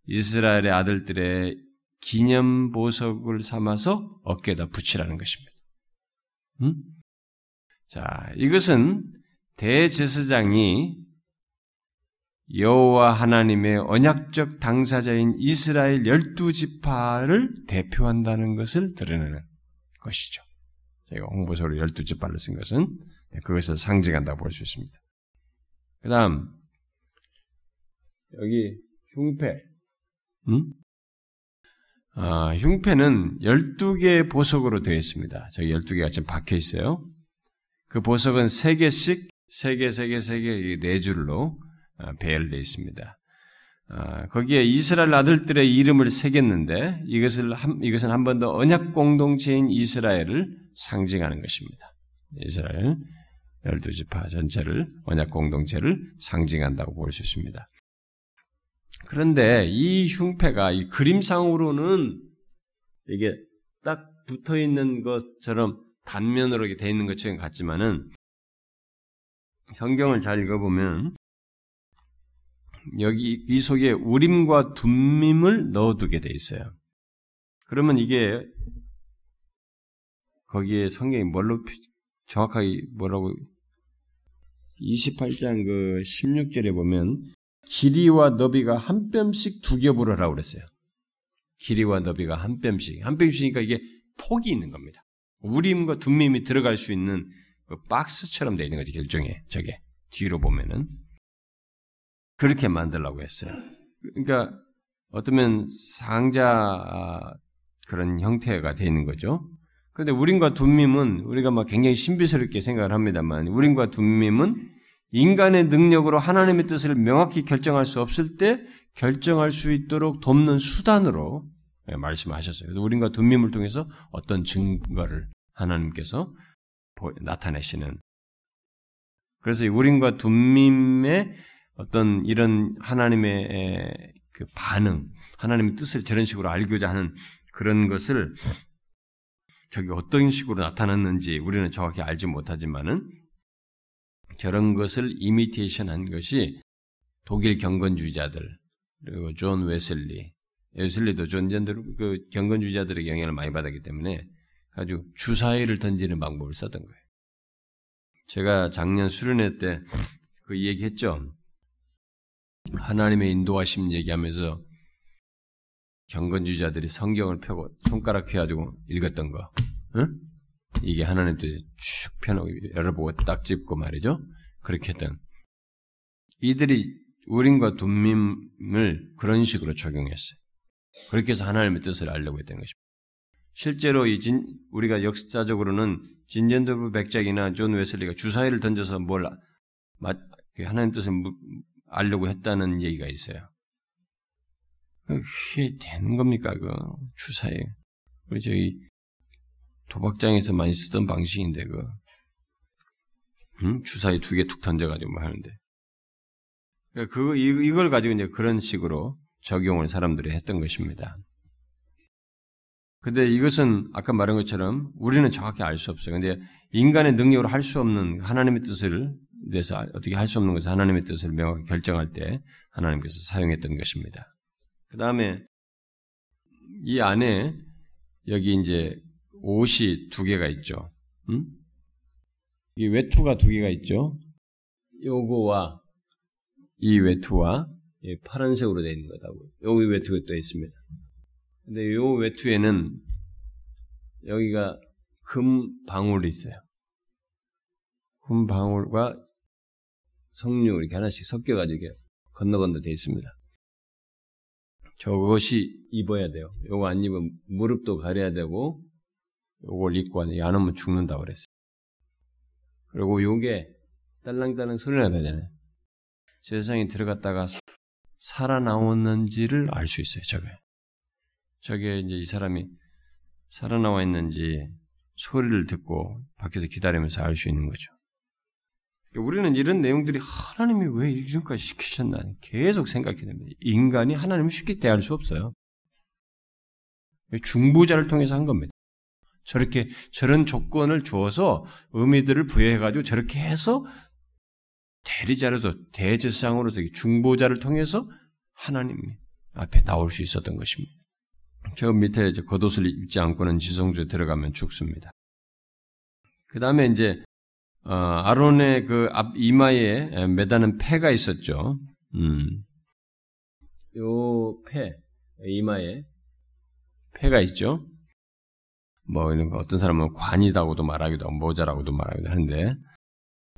이스라엘의 아들들의 기념 보석을 삼아서 어깨에다 붙이라는 것입니다. 음? 자, 이것은 대제사장이 여호와 하나님의 언약적 당사자인 이스라엘 열두 지파를 대표한다는 것을 드러내는 것이죠. 제가 홍보서로 열두 지파를 쓴 것은 그것을 상징한다고 볼 수 있습니다. 그 다음, 여기 흉패. 음? 아, 흉패는 12개의 보석으로 되어 있습니다. 저기 12개가 지금 박혀 있어요. 그 보석은 3개씩, 3개, 3개, 3개, 4줄로 배열되어 있습니다. 아, 거기에 이스라엘 아들들의 이름을 새겼는데 이것을 한, 이것은 한 번 더 언약 공동체인 이스라엘을 상징하는 것입니다. 이스라엘 열두 지파 전체를 언약 공동체를 상징한다고 볼 수 있습니다. 그런데 이 흉패가 이 그림상으로는 이게 딱 붙어 있는 것처럼 단면으로 되어 있는 것처럼 같지만은 성경을 잘 읽어보면 여기 이 속에 우림과 둠밈을 넣어두게 돼 있어요. 그러면 이게 거기에 성경이 뭘로 정확하게 뭐라고 28장 그 16절에 보면 길이와 너비가 한 뼘씩 두 겹으로 하라고 그랬어요. 길이와 너비가 한 뼘씩. 한 뼘씩이니까 이게 폭이 있는 겁니다. 우림과 둠밈이 들어갈 수 있는 그 박스처럼 되어 있는 거지, 결정에. 저게. 뒤로 보면은. 그렇게 만들라고 했어요. 그러니까 어쩌면 상자 그런 형태가 되어 있는 거죠. 그런데 우림과 둠밈은 우리가 막 굉장히 신비스럽게 생각을 합니다만 우림과 둠밈은 인간의 능력으로 하나님의 뜻을 명확히 결정할 수 없을 때 결정할 수 있도록 돕는 수단으로 예, 말씀하셨어요. 그래서 우림과 둠밈을 통해서 어떤 증거를 하나님께서 나타내시는 그래서 우림과 둠밈의 어떤 이런 하나님의 그 반응, 하나님의 뜻을 저런 식으로 알고자 하는 그런 것을 저기 어떤 식으로 나타났는지 우리는 정확히 알지 못하지만은 저런 것을 이미테이션 한 것이 독일 경건주의자들 그리고 존 웨슬리, 웨슬리도 진젠도르프 그 경건주의자들의 영향을 많이 받았기 때문에 아주 주사위를 던지는 방법을 썼던 거예요. 제가 작년 수련회 때 그 얘기했죠. 하나님의 인도하심 얘기하면서 경건주의자들이 성경을 펴고 손가락 펴가지고 읽었던 거, 응? 이게 하나님 뜻이 쭉 펴놓고 열어보고 딱 짚고 말이죠. 그렇게 했던 이들이 우림과 둠밈을 그런 식으로 적용했어요. 그렇게 해서 하나님의 뜻을 알려고 했던 것입니다. 실제로 이 진, 우리가 역사적으로는 진젠도르프 백작이나 존 웨슬리가 주사위를 던져서 뭘 그 하나님 뜻을 알려고 했다는 얘기가 있어요. 그게 되는 겁니까, 그 주사위? 우리 저희 도박장에서 많이 쓰던 방식인데 그 음? 주사위 두 개 툭 던져가지고 뭐 하는데 그러니까 그 이걸 가지고 이제 그런 식으로 적용을 사람들이 했던 것입니다. 근데 이것은 아까 말한 것처럼 우리는 정확히 알 수 없어요. 근데 인간의 능력으로 할 수 없는 하나님의 뜻을 내서 어떻게 할 수 없는 것을 하나님의 뜻을 명확히 결정할 때 하나님께서 사용했던 것입니다. 그 다음에 이 안에 여기 이제 옷이 두 개가 있죠. 음? 이 외투가 두 개가 있죠. 요거와 이 외투와 파란색으로 되어 있는 거다고. 여기 외투가 또 있습니다. 근데 요 외투에는 여기가 금 방울이 있어요. 금 방울과 석류 이렇게 하나씩 섞여가지고 건너 건너 되어 있습니다. 저것이 입어야 돼요. 요거 안 입으면 무릎도 가려야 되고 요걸 입고 안 하면 죽는다고 그랬어요. 그리고 요게 딸랑딸랑 소리가 나잖아요. 세상에 들어갔다가 살아나왔는지를 알 수 있어요, 저게. 저게 이제 이 사람이 살아나와 있는지 소리를 듣고 밖에서 기다리면서 알 수 있는 거죠. 우리는 이런 내용들이 하나님이 왜 이런까지 시키셨나 계속 생각해야 됩니다. 인간이 하나님을 쉽게 대할 수 없어요. 중보자를 통해서 한 겁니다. 저렇게 저런 조건을 주어서 의미들을 부여해가지고 저렇게 해서 대리자로서 대제상으로서 중보자를 통해서 하나님 앞에 나올 수 있었던 것입니다. 저 밑에 겉옷을 입지 않고는 지성주에 들어가면 죽습니다. 그 다음에 이제 어, 아론의 그 앞 이마에 매다는 패가 있었죠. 음. 요 패, 이마에 패가 있죠. 뭐 이런 거 어떤 사람은 관이다고도 말하기도 하고 모자라고도 말하기도 하는데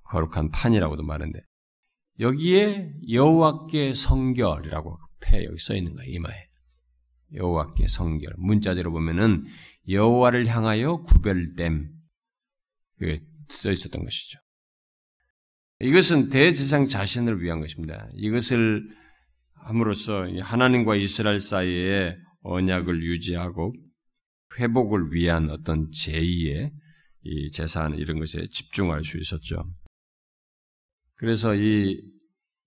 거룩한 판이라고도 말하는데 여기에 여호와께 성결이라고 패 여기 써 있는 거예요 이마에 여호와께 성결 문자대로 보면은 여호와를 향하여 구별됨 써 있었던 것이죠. 이것은 대제상 자신을 위한 것입니다. 이것을 함으로써 하나님과 이스라엘 사이에 언약을 유지하고 회복을 위한 어떤 제2의 이 재산 이런 것에 집중할 수 있었죠. 그래서 이,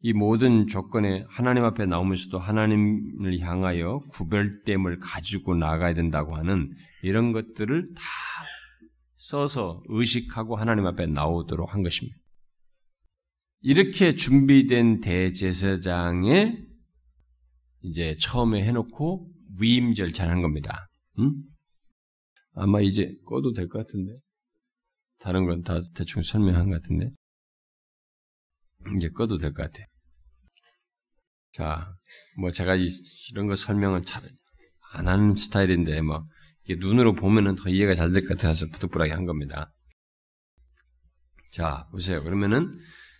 이 모든 조건에 하나님 앞에 나오면서도 하나님을 향하여 구별됨을 가지고 나가야 된다고 하는 이런 것들을 다 써서 의식하고 하나님 앞에 나오도록 한 것입니다. 이렇게 준비된 대제사장에 이제 처음에 해놓고 위임 절차를 한 겁니다. 음? 아마 이제 꺼도 될 것 같은데 다른 건 다 대충 설명한 것 같은데 이제 꺼도 될 것 같아. 자, 뭐 제가 이런 거 설명을 잘 안 하는 스타일인데 뭐 눈으로 보면은 더 이해가 잘 될 것 같아서 부득불하게 한 겁니다. 자, 보세요. 그러면은,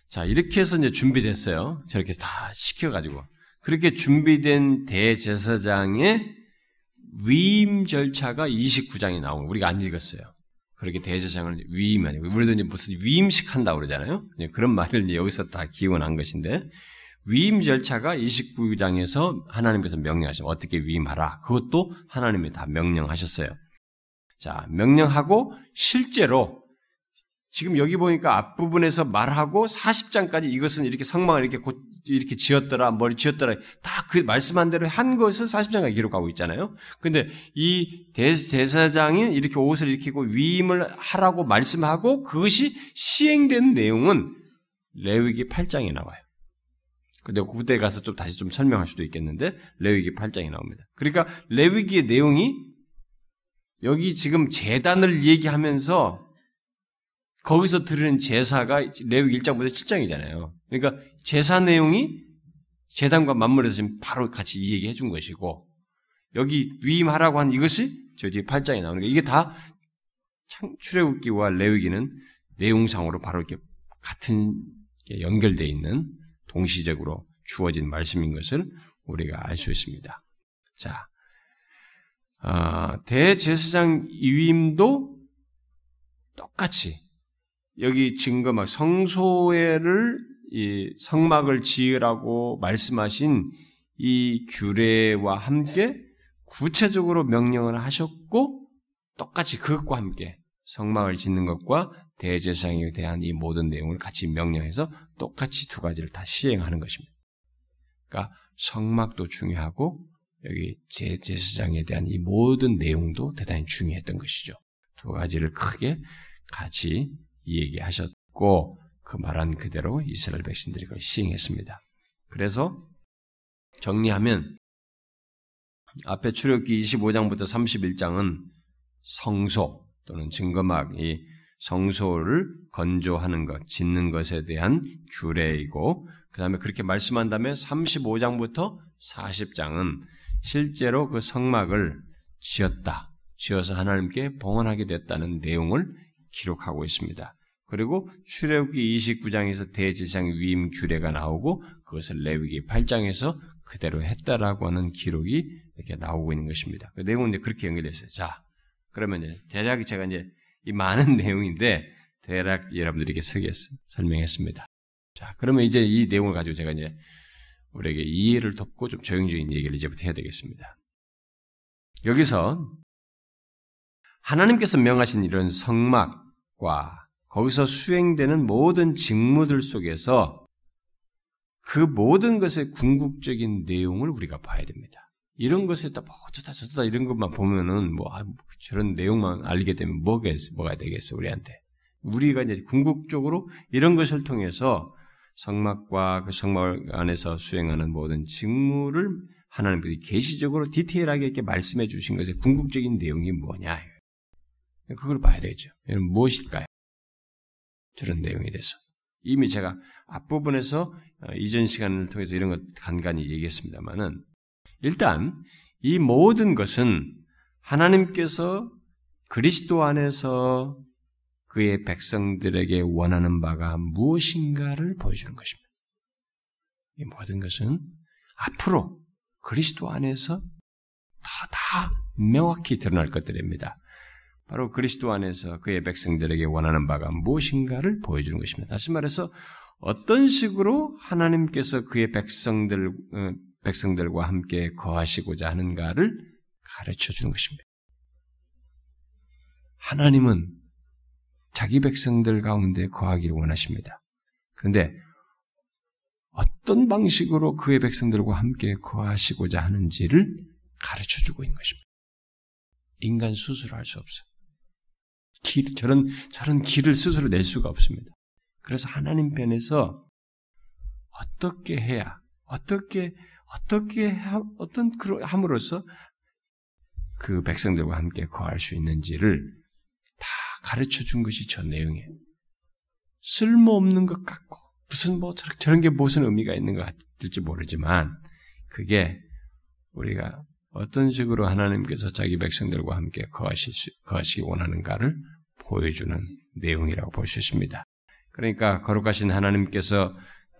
자, 이렇게 해서 이제 준비됐어요. 저렇게 다 시켜가지고. 그렇게 준비된 대제사장의 위임 절차가 29장에 나오고, 우리가 안 읽었어요. 그렇게 대제사장을 위임하니 우리도 이제 무슨 위임식 한다고 그러잖아요. 그런 말을 여기서 다 기원한 것인데, 위임 절차가 29장에서 하나님께서 명령하시면 어떻게 위임하라. 그것도 하나님이 다 명령하셨어요. 자, 명령하고 실제로 지금 여기 보니까 앞부분에서 말하고 40장까지 이것은 이렇게 성망을 이렇게 곧 이렇게 지었더라, 머리 지었더라, 다 그 말씀한 대로 한 것을 40장까지 기록하고 있잖아요. 근데 이 대사장이 이렇게 옷을 입히고 위임을 하라고 말씀하고 그것이 시행된 내용은 레위기 8장에 나와요. 근데 그때 가서 좀 다시 좀 설명할 수도 있겠는데 레위기 8장이 나옵니다. 그러니까 레위기의 내용이 여기 지금 재단을 얘기하면서 거기서 들으는 제사가 레위기 1장부터 7장이잖아요. 그러니까 제사 내용이 재단과 맞물려서 지금 바로 같이 이 얘기 해준 것이고 여기 위임하라고 한 이것이 저 뒤에 8장에 나오는 게 이게 다 출애굽기와 레위기는 내용상으로 바로 이렇게 같은 연결되어 있는 동시적으로 주어진 말씀인 것을 우리가 알 수 있습니다. 자, 아, 대제사장 위임도 똑같이 여기 증거 막 성소회를 이 성막을 지으라고 말씀하신 이 규례와 함께 구체적으로 명령을 하셨고 똑같이 그것과 함께 성막을 짓는 것과 대제사장에 대한 이 모든 내용을 같이 명령해서 똑같이 두 가지를 다 시행하는 것입니다. 그러니까 성막도 중요하고 여기 제 제사장에 대한 이 모든 내용도 대단히 중요했던 것이죠. 두 가지를 크게 같이 얘기하셨고 그 말한 그대로 이스라엘 백성들이 그걸 시행했습니다. 그래서 정리하면 앞에 출애굽기 25장부터 31장은 성소 또는 증거막 이 성소를 건조하는 것, 짓는 것에 대한 규례이고 그 다음에 그렇게 말씀한 다음에 35장부터 40장은 실제로 그 성막을 지었다. 지어서 하나님께 봉헌하게 됐다는 내용을 기록하고 있습니다. 그리고 출애굽기 29장에서 대지상 위임 규례가 나오고 그것을 레위기 8장에서 그대로 했다라고 하는 기록이 이렇게 나오고 있는 것입니다. 그 내용은 이제 그렇게 연결됐어요. 자, 그러면 이제 대략 제가 이제 이 많은 내용인데 대략 여러분들에게 설명했습니다. 자, 그러면 이제 이 내용을 가지고 제가 이제 우리에게 이해를 돕고 좀 조용적인 얘기를 이제부터 해야 되겠습니다. 여기서 하나님께서 명하신 이런 성막과 거기서 수행되는 모든 직무들 속에서 그 모든 것의 궁극적인 내용을 우리가 봐야 됩니다. 이런 것에 다뭐 어쩌다 저쩌다 이런 것만 보면은 뭐 아, 저런 내용만 알게 되면 뭐가 뭐가 되겠어 우리한테. 우리가 이제 궁극적으로 이런 것을 통해서 성막과 그 성막 안에서 수행하는 모든 직무를 하나님께서 계시적으로 디테일하게 이렇게 말씀해 주신 것의 궁극적인 내용이 뭐냐. 그걸 봐야 되죠. 이건 무엇일까요? 저런 내용에 대해서. 이미 제가 앞부분에서 어, 이전 시간을 통해서 이런 것 간간히 얘기했습니다만은 일단 이 모든 것은 하나님께서 그리스도 안에서 그의 백성들에게 원하는 바가 무엇인가를 보여주는 것입니다. 이 모든 것은 앞으로 그리스도 안에서 다, 다 명확히 드러날 것들입니다. 바로 그리스도 안에서 그의 백성들에게 원하는 바가 무엇인가를 보여주는 것입니다. 다시 말해서 어떤 식으로 하나님께서 그의 백성들, 어, 백성들과 함께 거하시고자 하는가를 가르쳐 주는 것입니다. 하나님은 자기 백성들 가운데 거하기를 원하십니다. 그런데 어떤 방식으로 그의 백성들과 함께 거하시고자 하는지를 가르쳐 주고 있는 것입니다. 인간 스스로 할 수 없어요. 길, 저런, 저런 길을 스스로 낼 수가 없습니다. 그래서 하나님 편에서 어떻게 해야, 어떻게, 어떻게, 어떤, 함으로써 그 백성들과 함께 거할 수 있는지를 다 가르쳐 준 것이 저 내용이에요. 쓸모없는 것 같고, 무슨 뭐 저런 게 무슨 의미가 있는 것 같을지 모르지만, 그게 우리가 어떤 식으로 하나님께서 자기 백성들과 함께 거하시, 거하시기 원하는가를 보여주는 내용이라고 볼 수 있습니다. 그러니까 거룩하신 하나님께서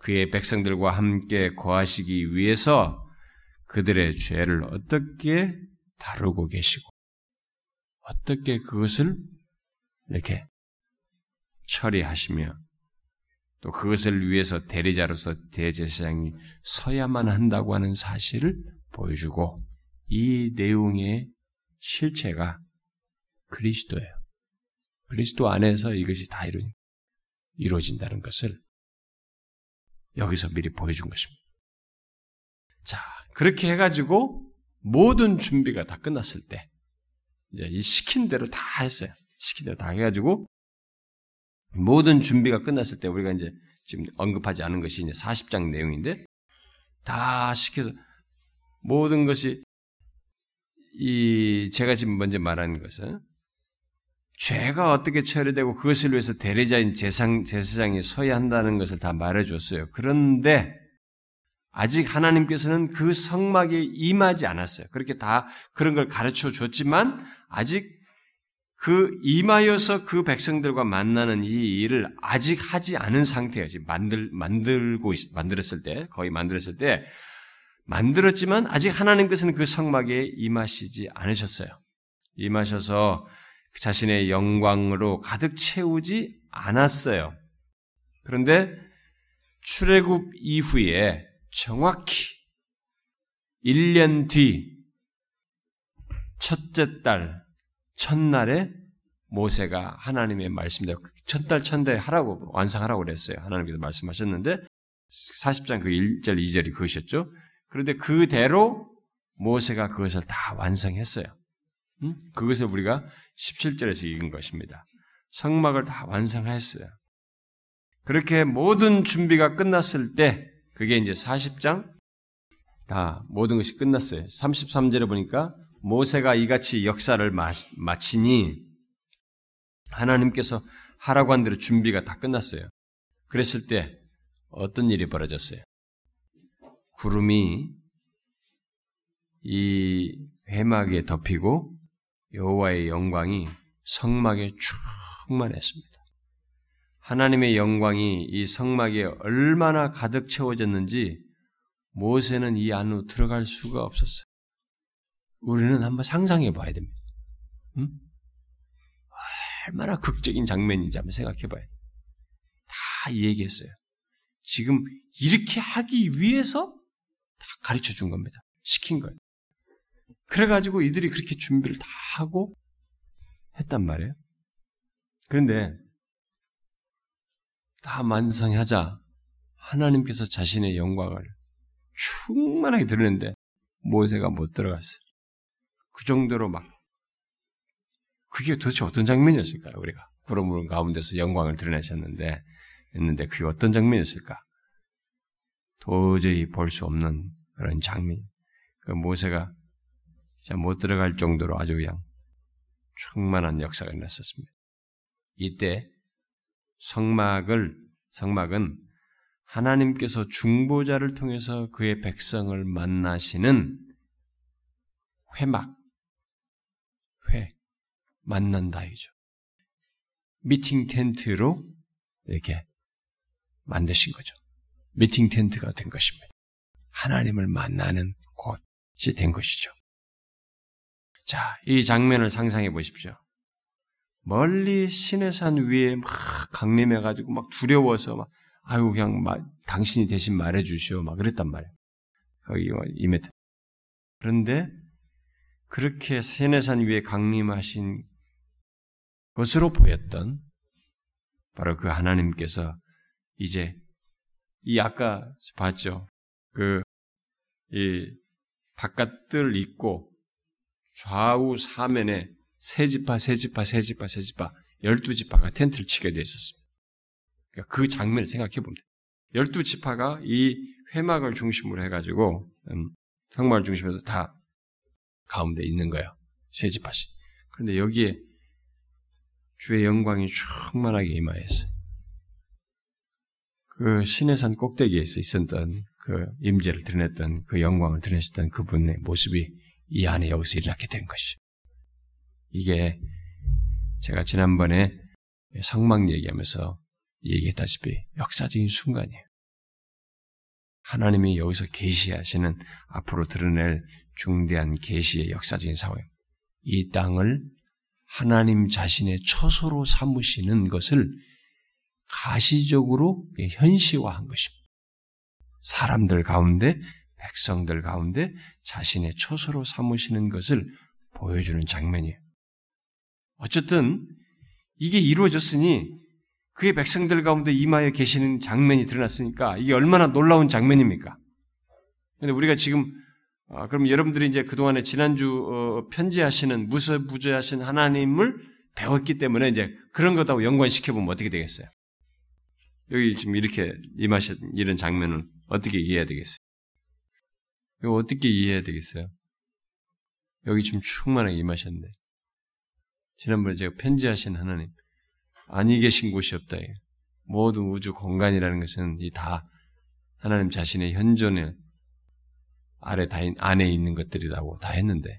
그의 백성들과 함께 거하시기 위해서 그들의 죄를 어떻게 다루고 계시고 어떻게 그것을 이렇게 처리하시며 또 그것을 위해서 대리자로서 대제사장이 서야만 한다고 하는 사실을 보여주고 이 내용의 실체가 그리스도예요. 그리스도 안에서 이것이 다 이루, 이루어진다는 것을 여기서 미리 보여준 것입니다. 자, 그렇게 해가지고 모든 준비가 다 끝났을 때, 이제 이 시킨 대로 다 했어요. 시킨 대로 다 해가지고 모든 준비가 끝났을 때 우리가 이제 지금 언급하지 않은 것이 이제 40장 내용인데 다 시켜서 모든 것이 이 제가 지금 먼저 말한 것은 죄가 어떻게 처리되고 그것을 위해서 대리자인 제상, 제사장이 서야 한다는 것을 다 말해줬어요. 그런데 아직 하나님께서는 그 성막에 임하지 않았어요. 그렇게 다 그런 걸 가르쳐 줬지만 아직 그 임하여서 그 백성들과 만나는 이 일을 아직 하지 않은 상태예요. 지금 만들 만들고 있, 만들었을 때 거의 만들었을 때 만들었지만 아직 하나님께서는 그 성막에 임하시지 않으셨어요. 임하셔서 자신의 영광으로 가득 채우지 않았어요. 그런데 출애굽 이후에 정확히 1년 뒤 첫째 달 첫날에 모세가 하나님의 말씀대로 첫달 첫날 하라고 완성하라고 그랬어요. 하나님께서 말씀하셨는데 40장 그 1절, 2절이 그것이었죠. 그런데 그대로 모세가 그것을 다 완성했어요. 음? 그것을 우리가 17절에서 읽은 것입니다. 성막을 다 완성했어요. 그렇게 모든 준비가 끝났을 때, 그게 이제 40장, 다 모든 것이 끝났어요. 33절에 보니까 모세가 이같이 역사를 마치니 하나님께서 하라고 한 대로 준비가 다 끝났어요. 그랬을 때 어떤 일이 벌어졌어요? 구름이 이 회막에 덮이고 여호와의 영광이 성막에 충만했습니다. 하나님의 영광이 이 성막에 얼마나 가득 채워졌는지 모세는 이 안으로 들어갈 수가 없었어요. 우리는 한번 상상해 봐야 됩니다. 응? 얼마나 극적인 장면인지 한번 생각해 봐야 돼요. 다 얘기했어요. 지금 이렇게 하기 위해서 다 가르쳐 준 겁니다. 시킨 거예요. 그래가지고 이들이 그렇게 준비를 다 하고 했단 말이에요. 그런데 다 만성하자 하나님께서 자신의 영광을 충만하게 드러냈는데 모세가 못 들어갔어요. 그 정도로 막 그게 도대체 어떤 장면이었을까요? 우리가 구름 가운데서 영광을 드러내셨는데 했는데 그게 어떤 장면이었을까? 도저히 볼 수 없는 그런 장면. 그 모세가 못 들어갈 정도로 아주 그냥 충만한 역사가 일어났었습니다. 이때 성막을 성막은 하나님께서 중보자를 통해서 그의 백성을 만나시는 회막, 회, 만난다이죠. 미팅 텐트로 이렇게 만드신 거죠. 미팅 텐트가 된 것입니다. 하나님을 만나는 곳이 된 것이죠. 자, 이 장면을 상상해 보십시오. 멀리 신의 산 위에 막 강림해가지고 막 두려워서 막, 아유, 그냥 막, 당신이 대신 말해주시오. 막 그랬단 말이에요. 거기 이메트. 그런데 그렇게 신의 산 위에 강림하신 것으로 보였던 바로 그 하나님께서 이제 이 아까 봤죠. 그 이 바깥들 있고 좌우 사면에 세 지파, 세 지파, 세 지파, 세 지파, 열두 지파가 텐트를 치게 돼 있었습니다. 그러니까 그 장면을 생각해 봅니다. 열두 지파가 이 회막을 중심으로 해가지고 음, 성막을 중심으로 다 가운데 있는 거예요. 세 지파씩. 그런데 여기에 주의 영광이 충만하게 임하였어요. 그 신해산 꼭대기에 있었던 그 임재를 드러냈던 그 영광을 드러냈던 그분의 모습이 이 안에 여기서 일어나게 된 것이죠. 이게 제가 지난번에 성막 얘기하면서 얘기했다시피 역사적인 순간이에요. 하나님이 여기서 계시하시는 앞으로 드러낼 중대한 계시의 역사적인 상황입니다. 이 땅을 하나님 자신의 처소로 삼으시는 것을 가시적으로 현시화한 것입니다. 사람들 가운데, 백성들 가운데 자신의 처소로 삼으시는 것을 보여주는 장면이에요. 어쨌든 이게 이루어졌으니 그의 백성들 가운데 임하여 계시는 장면이 드러났으니까 이게 얼마나 놀라운 장면입니까? 근데 우리가 지금 아, 그럼 여러분들이 이제 그동안에 지난주 어, 편지하시는 무서부조하신 하나님을 배웠기 때문에 이제 그런 것하고 연관시켜 보면 어떻게 되겠어요? 여기 지금 이렇게 임하신 이런 장면은 어떻게 이해해야 되겠어요? 이거 어떻게 이해해야 되겠어요? 여기 지금 충만하게 임하셨는데 지난번에 제가 편지하신 하나님 아니 계신 곳이 없다. 모든 우주 공간이라는 것은 이 다 하나님 자신의 현존을 아래 다 안에 있는 것들이라고 다 했는데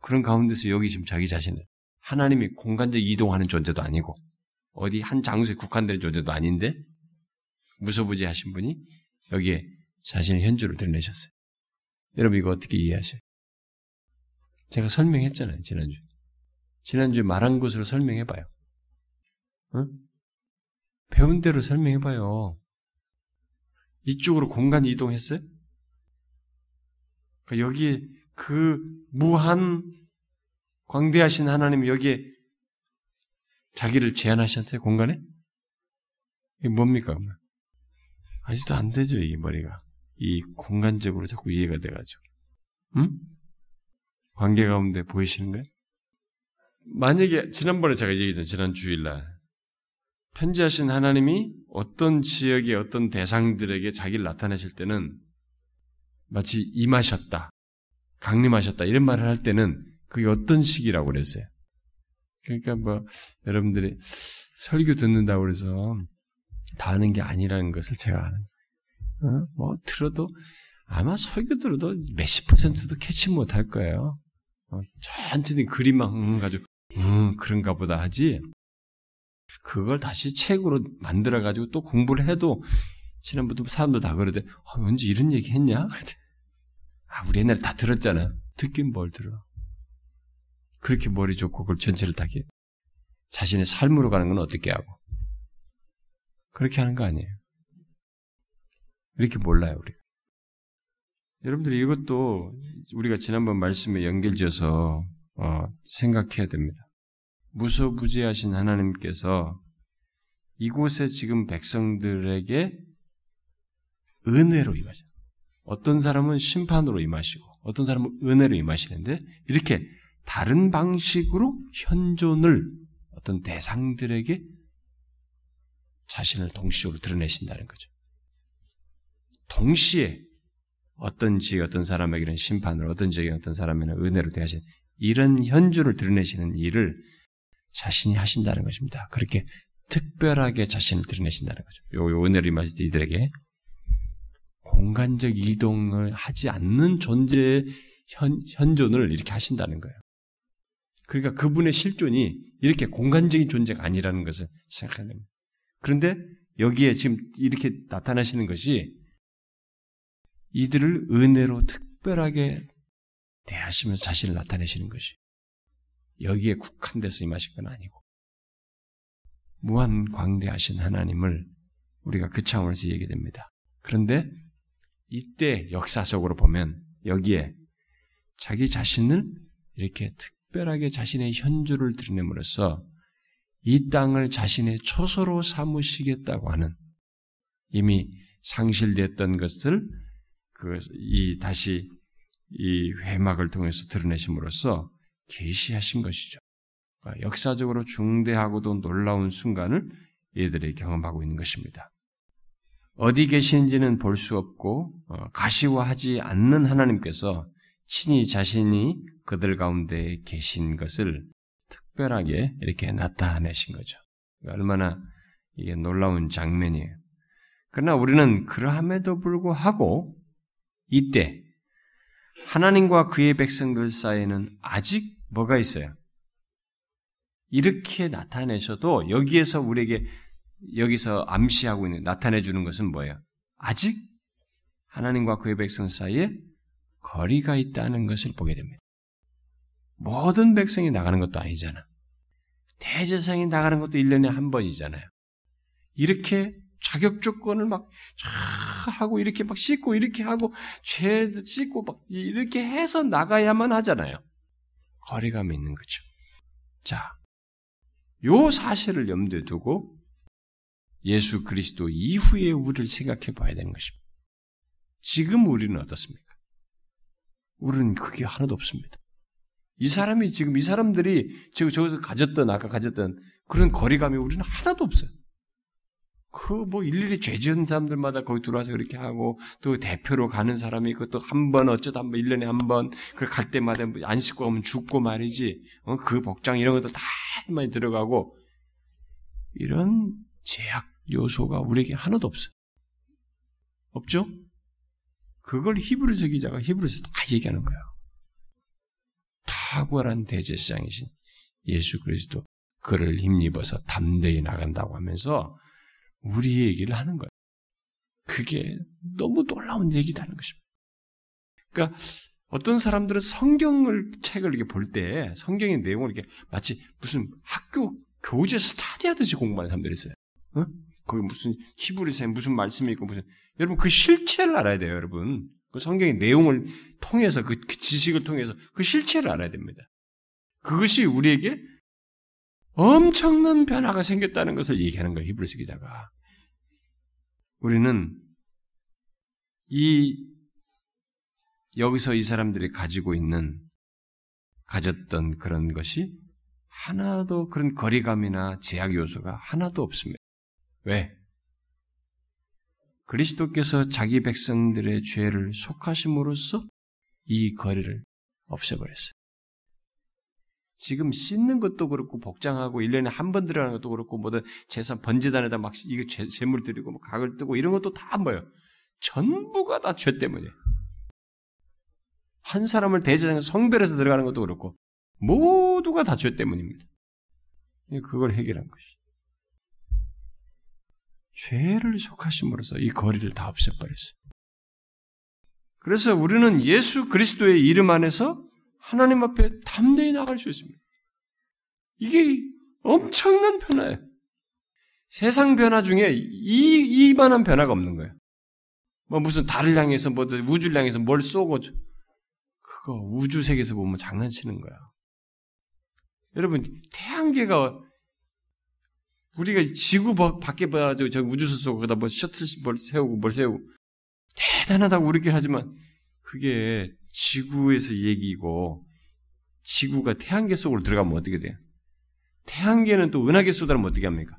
그런 가운데서 여기 지금 자기 자신을 하나님이 공간적 이동하는 존재도 아니고 어디 한 장소에 국한된 존재도 아닌데 무소부지 하신 분이 여기에 자신의 현주를 드러내셨어요. 여러분 이거 어떻게 이해하셔요? 제가 설명했잖아요 지난주. 지난주에 말한 것으로 설명해봐요. 응? 배운 대로 설명해봐요. 이쪽으로 공간 이동했어요? 그러니까 여기에 그 무한 광대하신 하나님 여기에 자기를 제한하셨어요 공간에? 이게 뭡니까? 아직도 안 되죠, 이게 머리가. 이 공간적으로 자꾸 이해가 돼가지고. 응? 관계 가운데 보이시는 거예요? 만약에, 지난번에 제가 얘기했던 지난 주일날, 편지하신 하나님이 어떤 지역의 어떤 대상들에게 자기를 나타내실 때는 마치 임하셨다, 강림하셨다, 이런 말을 할 때는 그게 어떤 시기라고 그랬어요. 그러니까 뭐, 여러분들이 설교 듣는다고 그래서 다 아는 게 아니라는 것을 제가 아는. 어? 뭐, 들어도, 아마 설교 들어도 몇십 퍼센트도 캐치 못할 거예요. 어, 천천히 그림만 가지고, 음, 그런가 보다 하지. 그걸 다시 책으로 만들어 가지고 또 공부를 해도, 지난번부터 사람들 다 그러대, 아, 언제 이런 얘기 했냐? 아, 우리 옛날에 다 들었잖아. 듣긴 뭘 들어. 그렇게 머리 좋고 그걸 전체를 다게 자신의 삶으로 가는 건 어떻게 하고 그렇게 하는 거 아니에요. 이렇게 몰라요 우리가. 여러분들이 이것도 우리가 지난번 말씀에 연결지어서 어, 생각해야 됩니다. 무소부지하신 하나님께서 이곳에 지금 백성들에게 은혜로 임하죠. 어떤 사람은 심판으로 임하시고 어떤 사람은 은혜로 임하시는데 이렇게 다른 방식으로 현존을 어떤 대상들에게 자신을 동시적으로 드러내신다는 거죠. 동시에 어떤 지역 어떤 사람에게는 심판으로 어떤 지역에 어떤 사람에게는 은혜로 대하신 이런 현주를 드러내시는 일을 자신이 하신다는 것입니다. 그렇게 특별하게 자신을 드러내신다는 거죠. 요, 요 은혜를 임하실 때 이들에게 공간적 이동을 하지 않는 존재의 현, 현존을 이렇게 하신다는 거예요. 그러니까 그분의 실존이 이렇게 공간적인 존재가 아니라는 것을 생각하는 겁니다. 그런데 여기에 지금 이렇게 나타나시는 것이 이들을 은혜로 특별하게 대하시면서 자신을 나타내시는 것이 여기에 국한돼서 임하신 건 아니고 무한 광대하신 하나님을 우리가 그 차원에서 얘기됩니다. 그런데 이때 역사적으로 보면 여기에 자기 자신을 이렇게 특별하게 자신의 현주를 드러냄으로써 이 땅을 자신의 초소로 삼으시겠다고 하는 이미 상실됐던 것을 그 이 다시 이 회막을 통해서 드러내심으로써 계시하신 것이죠. 그러니까 역사적으로 중대하고도 놀라운 순간을 이들이 경험하고 있는 것입니다. 어디 계신지는 볼 수 없고 어, 가시화하지 않는 하나님께서 친히 자신이 그들 가운데 계신 것을 특별하게 이렇게 나타내신 거죠. 얼마나 이게 놀라운 장면이에요. 그러나 우리는 그러함에도 불구하고 이때 하나님과 그의 백성들 사이에는 아직 뭐가 있어요? 이렇게 나타내셔도 여기에서 우리에게 여기서 암시하고 있는 나타내 주는 것은 뭐예요? 아직 하나님과 그의 백성 사이에 거리가 있다는 것을 보게 됩니다. 모든 백성이 나가는 것도 아니잖아. 대제사장이 나가는 것도 1년에 한 번이잖아요. 이렇게 자격 조건을 막 하고 이렇게 막 씻고 이렇게 하고 죄 씻고 막 이렇게 해서 나가야만 하잖아요. 거리감이 있는 거죠. 자, 요 사실을 염두에 두고 예수 그리스도 이후의 우리를 생각해 봐야 되는 것입니다. 지금 우리는 어떻습니까? 우리는 그게 하나도 없습니다. 이 사람이 지금 이 사람들이 지금 저기서 가졌던 아까 가졌던 그런 거리감이 우리는 하나도 없어요. 그 뭐 일일이 죄 지은 사람들마다 거기 들어와서 그렇게 하고 또 대표로 가는 사람이 또한번 어쩌다 한번 1년에 한 번 그 갈 때마다 뭐안 씻고 가면 죽고 말이지. 어, 그 복장 이런 것도 다 많이 들어가고 이런 제약 요소가 우리에게 하나도 없어요. 없죠? 그걸 히브리서 기자가 히브리서 다 얘기하는 거예요. 탁월한 대제사장이신 예수 그리스도 그를 힘입어서 담대히 나간다고 하면서 우리 얘기를 하는 거예요. 그게 너무 놀라운 얘기다는 것입니다. 그러니까 어떤 사람들은 성경을 책을 이렇게 볼 때 성경의 내용을 이렇게 마치 무슨 학교 교재 스타디 하듯이 공부하는 사람들이 있어요. 어? 거기 무슨 히브리서에 무슨 말씀이 있고 무슨 여러분 그 실체를 알아야 돼요, 여러분. 그 성경의 내용을 통해서 그, 그 지식을 통해서 그 실체를 알아야 됩니다. 그것이 우리에게 엄청난 변화가 생겼다는 것을 얘기하는 거예요, 히브리서 기자가. 우리는 이 여기서 이 사람들이 가지고 있는 가졌던 그런 것이 하나도 그런 거리감이나 제약 요소가 하나도 없습니다. 왜? 그리스도께서 자기 백성들의 죄를 속하심으로써 이 거리를 없애버렸어요. 지금 씻는 것도 그렇고 복장하고 1년에 한 번 들어가는 것도 그렇고 뭐든 재산 번지단에다 막 이거 재물 드리고 뭐 각을 뜨고 이런 것도 다 뭐예요? 전부가 다 죄 때문이에요. 한 사람을 대제장 성별해서 들어가는 것도 그렇고 모두가 다 죄 때문입니다. 그걸 해결한 것이. 죄를 속하심으로써 이 거리를 다 없애버렸어요. 그래서 우리는 예수 그리스도의 이름 안에서 하나님 앞에 담대히 나갈 수 있습니다. 이게 엄청난 변화예요. 세상 변화 중에 이, 이만한 변화가 없는 거예요. 뭐 무슨 달을 향해서 뭐 우주를 향해서 뭘 쏘고 그거 우주 세계에서 보면 장난치는 거야. 여러분 태양계가 우리가 지구 밖에 봐가지고 저 우주선 쏘고 거기다 뭐 셔틀 뭘 세우고 뭘 세우고 대단하다고 우리끼리 하지만 그게 지구에서 얘기고 지구가 태양계 속으로 들어가면 어떻게 돼요? 태양계는 또 은하계 쏟아면 어떻게 합니까?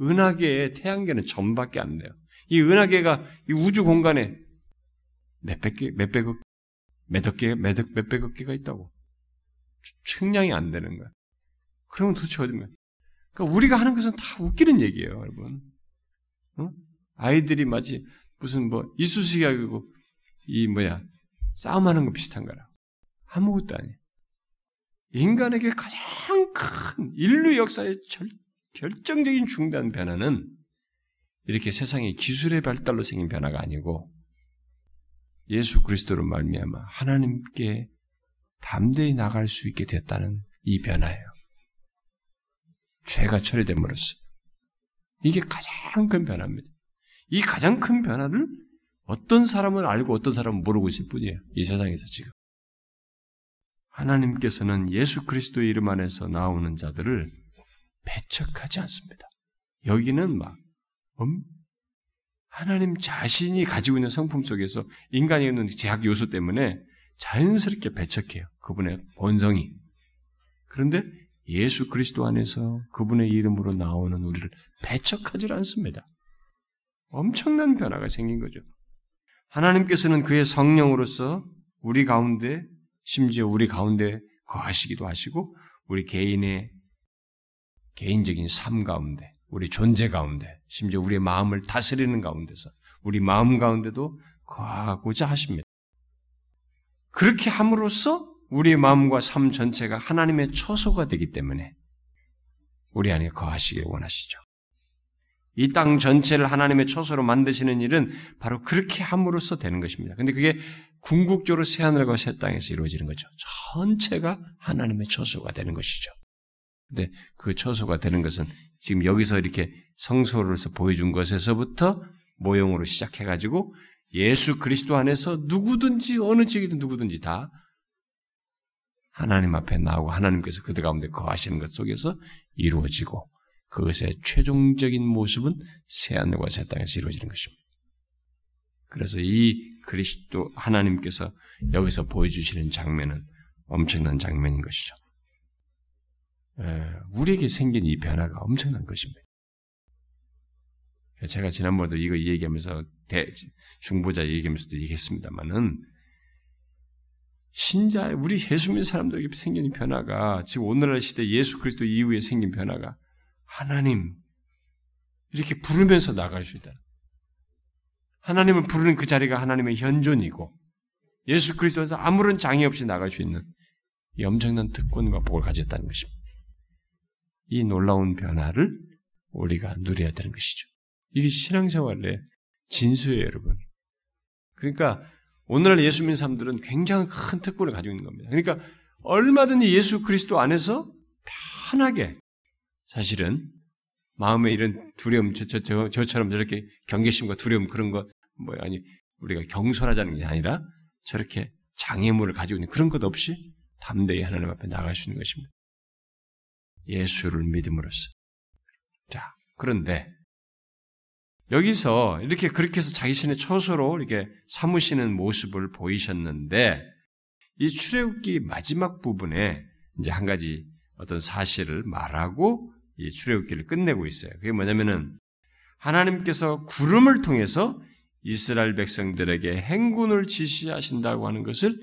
은하계에 태양계는 점밖에 안 돼요. 이 은하계가 이 우주 공간에 몇백 개, 몇백억, 몇억 개, 몇억, 몇백억 개가 있다고. 측량이 안 되는 거야. 그러면 도대체 어디면? 그러니까 우리가 하는 것은 다 웃기는 얘기예요, 여러분. 어? 아이들이 마치 무슨 뭐 이쑤시개하고 이 뭐야 싸움하는 거 비슷한 거라. 아무것도 아니에요. 인간에게 가장 큰 인류 역사의 절, 결정적인 중대한 변화는 이렇게 세상의 기술의 발달로 생긴 변화가 아니고 예수 그리스도로 말미암아 하나님께 담대히 나갈 수 있게 됐다는 이 변화예요. 죄가 처리됨으로써 이게 가장 큰 변화입니다. 이 가장 큰 변화를 어떤 사람은 알고 어떤 사람은 모르고 있을 뿐이에요. 이 세상에서 지금. 하나님께서는 예수 그리스도의 이름 안에서 나오는 자들을 배척하지 않습니다. 여기는 막 음? 하나님 자신이 가지고 있는 성품 속에서 인간이 있는 제약 요소 때문에 자연스럽게 배척해요. 그분의 본성이. 그런데 예수 그리스도 안에서 그분의 이름으로 나오는 우리를 배척하지 않습니다. 엄청난 변화가 생긴 거죠. 하나님께서는 그의 성령으로서 우리 가운데 심지어 우리 가운데 거하시기도 하시고 우리 개인의 개인적인 삶 가운데 우리 존재 가운데 심지어 우리의 마음을 다스리는 가운데서 우리 마음 가운데도 거하고자 하십니다. 그렇게 함으로써 우리의 마음과 삶 전체가 하나님의 처소가 되기 때문에 우리 안에 거하시길 원하시죠. 이 땅 전체를 하나님의 처소로 만드시는 일은 바로 그렇게 함으로써 되는 것입니다. 근데 그게 궁극적으로 새하늘과 새 땅에서 이루어지는 거죠. 전체가 하나님의 처소가 되는 것이죠. 근데 그 처소가 되는 것은 지금 여기서 이렇게 성소로서 보여준 것에서부터 모형으로 시작해가지고 예수 그리스도 안에서 누구든지 어느 지역이든 누구든지 다 하나님 앞에 나오고 하나님께서 그들 가운데 거하시는 것 속에서 이루어지고 그것의 최종적인 모습은 새하늘과 새 땅에서 이루어지는 것입니다. 그래서 이 그리스도 하나님께서 여기서 보여주시는 장면은 엄청난 장면인 것이죠. 우리에게 생긴 이 변화가 엄청난 것입니다. 제가 지난번에도 이거 얘기하면서 대, 중보자 얘기하면서도 얘기했습니다만은 신자 우리 예수 믿는 사람들에게 생긴 변화가 지금 오늘날 시대 예수 그리스도 이후에 생긴 변화가 하나님 이렇게 부르면서 나갈 수 있다. 하나님을 부르는 그 자리가 하나님의 현존이고 예수 그리스도에서 아무런 장애 없이 나갈 수 있는 이 엄청난 특권과 복을 가졌다는 것입니다. 이 놀라운 변화를 우리가 누려야 되는 것이죠. 이게 신앙생활의 진수예요, 여러분. 그러니까 오늘날 예수 믿는 사람들은 굉장히 큰 특권을 가지고 있는 겁니다. 그러니까 얼마든지 예수 그리스도 안에서 편하게 사실은 마음에 이런 두려움, 저, 저, 저, 저처럼 저렇게 경계심과 두려움 그런 거, 뭐, 아니, 우리가 경솔하자는 게 아니라 저렇게 장애물을 가지고 있는 그런 것 없이 담대히 하나님 앞에 나갈 수 있는 것입니다. 예수를 믿음으로써. 자, 그런데 여기서 이렇게 그렇게 해서 자기 신의 처소로 이렇게 삼으시는 모습을 보이셨는데 이 출애굽기 마지막 부분에 이제 한 가지 어떤 사실을 말하고 이 출애굽기를 끝내고 있어요. 그게 뭐냐면은 하나님께서 구름을 통해서 이스라엘 백성들에게 행군을 지시하신다고 하는 것을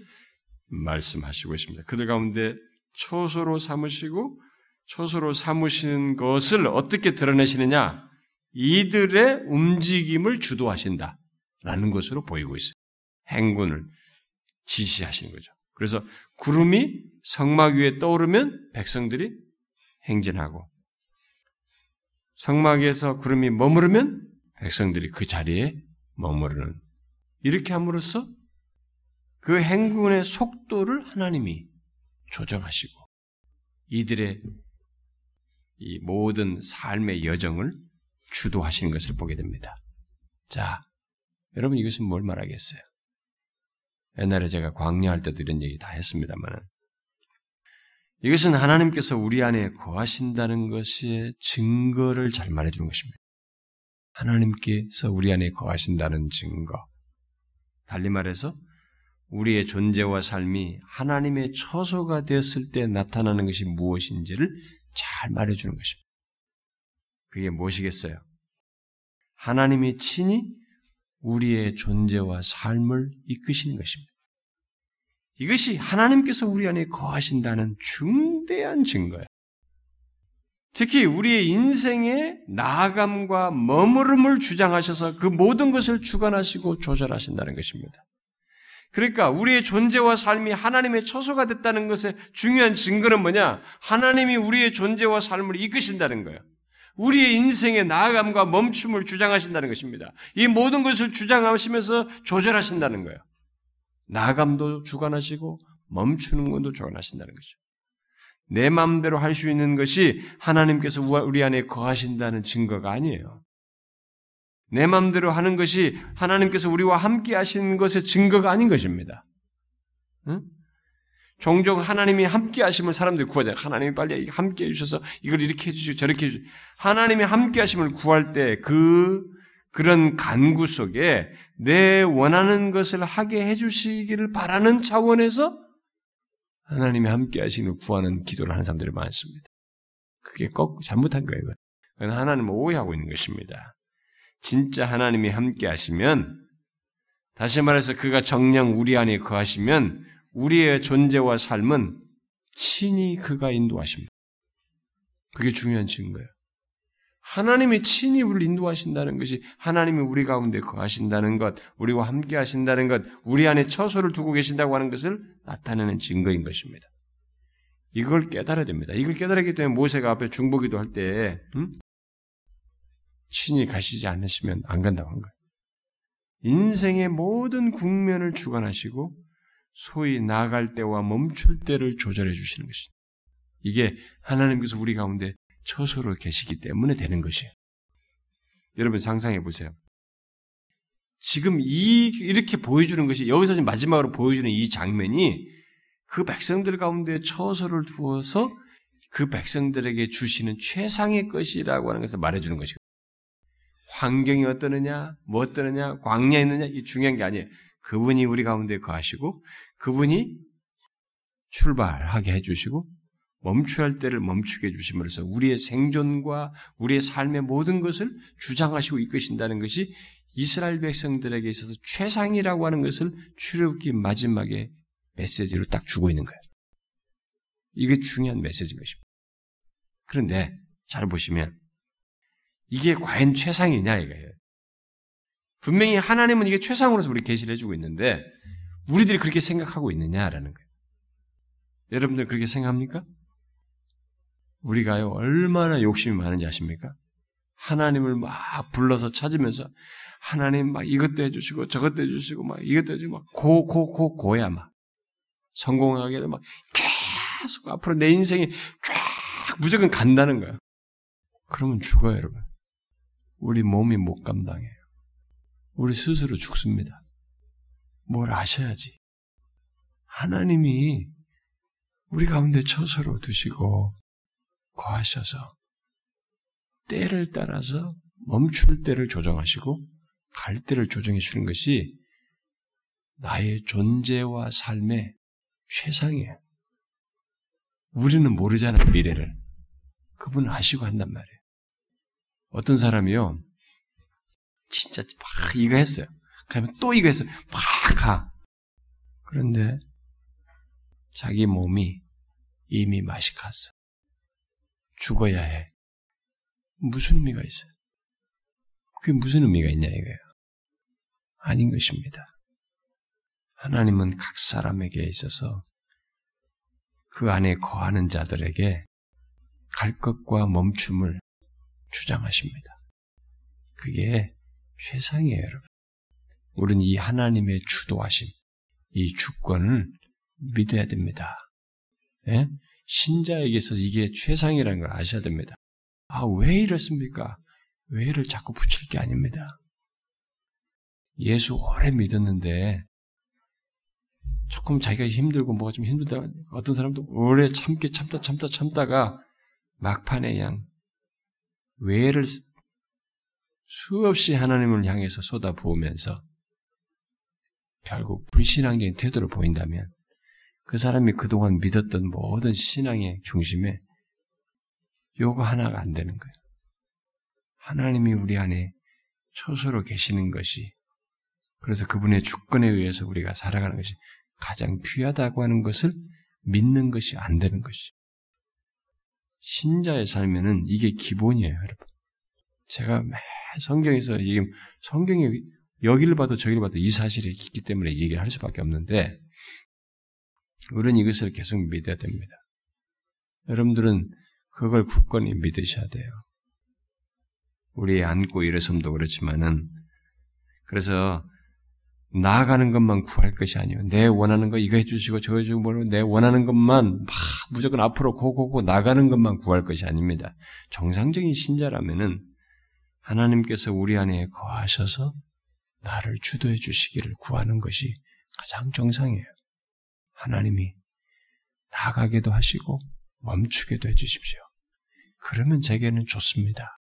말씀하시고 있습니다. 그들 가운데 초소로 삼으시고 초소로 삼으시는 것을 어떻게 드러내시느냐? 이들의 움직임을 주도하신다. 라는 것으로 보이고 있어요. 행군을 지시하시는 거죠. 그래서 구름이 성막 위에 떠오르면 백성들이 행진하고 성막에서 구름이 머무르면 백성들이 그 자리에 머무르는 이렇게 함으로써 그 행군의 속도를 하나님이 조정하시고 이들의 이 모든 삶의 여정을 주도하시는 것을 보게 됩니다. 자, 여러분 이것은 뭘 말하겠어요? 옛날에 제가 광야할 때도 이런 얘기 다 했습니다만 이것은 하나님께서 우리 안에 거하신다는 것의 증거를 잘 말해주는 것입니다. 하나님께서 우리 안에 거하신다는 증거. 달리 말해서 우리의 존재와 삶이 하나님의 처소가 되었을 때 나타나는 것이 무엇인지를 잘 말해주는 것입니다. 그게 무엇이겠어요? 하나님이 친히 우리의 존재와 삶을 이끄시는 것입니다. 이것이 하나님께서 우리 안에 거하신다는 중대한 증거예요. 특히 우리의 인생의 나아감과 머무름을 주장하셔서 그 모든 것을 주관하시고 조절하신다는 것입니다. 그러니까 우리의 존재와 삶이 하나님의 처소가 됐다는 것의 중요한 증거는 뭐냐? 하나님이 우리의 존재와 삶을 이끄신다는 거예요. 우리의 인생의 나아감과 멈춤을 주장하신다는 것입니다. 이 모든 것을 주장하시면서 조절하신다는 거예요. 나감도 주관하시고 멈추는 것도 주관하신다는 거죠. 내 마음대로 할 수 있는 것이 하나님께서 우리 안에 거하신다는 증거가 아니에요. 내 마음대로 하는 것이 하나님께서 우리와 함께 하시는 것의 증거가 아닌 것입니다. 응? 종종 하나님이 함께 하심을 사람들이 구하자. 하나님이 빨리 함께 해주셔서 이걸 이렇게 해주시고 저렇게 해주시고. 하나님이 함께 하심을 구할 때 그, 그런 간구 속에 내 원하는 것을 하게 해주시기를 바라는 차원에서 하나님이 함께 하시는 구하는 기도를 하는 사람들이 많습니다. 그게 꼭 잘못한 거예요. 그건 하나님을 오해하고 있는 것입니다. 진짜 하나님이 함께 하시면 다시 말해서 그가 정령 우리 안에 거하시면 우리의 존재와 삶은 친히 그가 인도하십니다. 그게 중요한 증거예요. 하나님이 친히 우리를 인도하신다는 것이 하나님이 우리 가운데 거하신다는 것, 우리와 함께 하신다는 것, 우리 안에 처소를 두고 계신다고 하는 것을 나타내는 증거인 것입니다. 이걸 깨달아야 됩니다. 이걸 깨달았기 때문에 모세가 앞에 중보기도 할 때, 음? 친히 가시지 않으시면 안 간다고 한 거예요. 인생의 모든 국면을 주관하시고 소위 나갈 때와 멈출 때를 조절해 주시는 것입니다. 이게 하나님께서 우리 가운데 처소로 계시기 때문에 되는 것이에요. 여러분 상상해 보세요. 지금 이 이렇게 보여주는 것이 여기서 지금 마지막으로 보여주는 이 장면이 그 백성들 가운데 처소를 두어서 그 백성들에게 주시는 최상의 것이라고 하는 것을 말해주는 것이거든요. 환경이 어떠느냐, 뭐 어떠느냐, 광야에 있느냐, 이 중요한 게 아니에요. 그분이 우리 가운데 거하시고, 그분이 출발하게 해주시고, 멈춰야 할 때를 멈추게 해주심으로써 우리의 생존과 우리의 삶의 모든 것을 주장하시고 이끄신다는 것이 이스라엘 백성들에게 있어서 최상이라고 하는 것을 출애굽기 마지막에 메시지로 딱 주고 있는 거예요. 이게 중요한 메시지인 것입니다. 그런데 잘 보시면 이게 과연 최상이냐 이거예요. 분명히 하나님은 이게 최상으로서 우리 계시를 해주고 있는데 우리들이 그렇게 생각하고 있느냐라는 거예요. 여러분들 그렇게 생각합니까? 우리가요 얼마나 욕심이 많은지 아십니까? 하나님을 막 불러서 찾으면서 하나님 막 이것도 해주시고 저것도 해주시고 막 이것도 해주고 막 고 고 고 고야 막 성공하게도 막 계속 앞으로 내 인생이 쫙 무조건 간다는 거야. 그러면 죽어요 여러분. 우리 몸이 못 감당해요. 우리 스스로 죽습니다. 뭘 아셔야지. 하나님이 우리 가운데 처소로 두시고 거하셔서 때를 따라서 멈출 때를 조정하시고 갈 때를 조정해 주는 것이 나의 존재와 삶의 최상이에요. 우리는 모르잖아, 미래를. 그분은 아시고 한단 말이에요. 어떤 사람이요, 진짜 막 이거 했어요. 그러면 또 이거 했어요. 막 가. 그런데 자기 몸이 이미 맛이 갔어. 죽어야 해. 무슨 의미가 있어요? 그게 무슨 의미가 있냐 이거예요. 아닌 것입니다. 하나님은 각 사람에게 있어서 그 안에 거하는 자들에게 갈 것과 멈춤을 주장하십니다. 그게 최상이에요, 여러분. 우리는 이 하나님의 주도하심, 이 주권을 믿어야 됩니다. 예? 신자에게서 이게 최상이라는 걸 아셔야 됩니다. 아, 왜 이렇습니까? 왜를 자꾸 붙일 게 아닙니다. 예수 오래 믿었는데 조금 자기가 힘들고 뭐가 좀 힘들다 어떤 사람도 오래 참기 참다 참다 참다가 막판에 그냥 외를 수없이 하나님을 향해서 쏟아부으면서 결국 불신앙적인 태도를 보인다면 그 사람이 그동안 믿었던 모든 신앙의 중심에 요거 하나가 안 되는 거예요. 하나님이 우리 안에 초소로 계시는 것이 그래서 그분의 주권에 의해서 우리가 살아가는 것이 가장 귀하다고 하는 것을 믿는 것이 안 되는 것이. 신자의 삶에는 이게 기본이에요, 여러분. 제가 매 성경에서 이게 성경이 여기를 봐도 저기를 봐도 이 사실이 있기 때문에 얘기를 할 수밖에 없는데 우리는 이것을 계속 믿어야 됩니다. 여러분들은 그걸 굳건히 믿으셔야 돼요. 우리 안고 일어섬도 그렇지만은 그래서 나아가는 것만 구할 것이 아니에요. 내 원하는 거 이거 해주시고 저거 해주고 뭐내 뭐 원하는 것만 막 무조건 앞으로 고고고 나가는 것만 구할 것이 아닙니다. 정상적인 신자라면은 하나님께서 우리 안에 거하셔서 나를 주도해 주시기를 구하는 것이 가장 정상이에요. 하나님이 나가게도 하시고 멈추게도 해 주십시오. 그러면 제게는 좋습니다.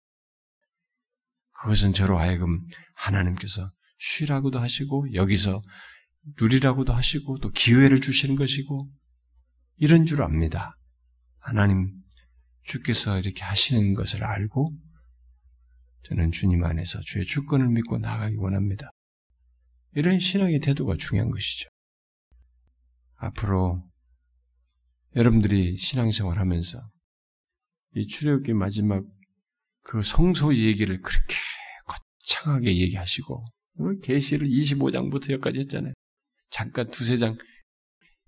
그것은 저로 하여금 하나님께서 쉬라고도 하시고 여기서 누리라고도 하시고 또 기회를 주시는 것이고 이런 줄 압니다. 하나님 주께서 이렇게 하시는 것을 알고 저는 주님 안에서 주의 주권을 믿고 나가기 원합니다. 이런 신앙의 태도가 중요한 것이죠. 앞으로 여러분들이 신앙생활 하면서 이 출애굽기 마지막 그 성소 얘기를 그렇게 거창하게 얘기하시고 계시를 25장부터 여기까지 했잖아요. 잠깐 두세 장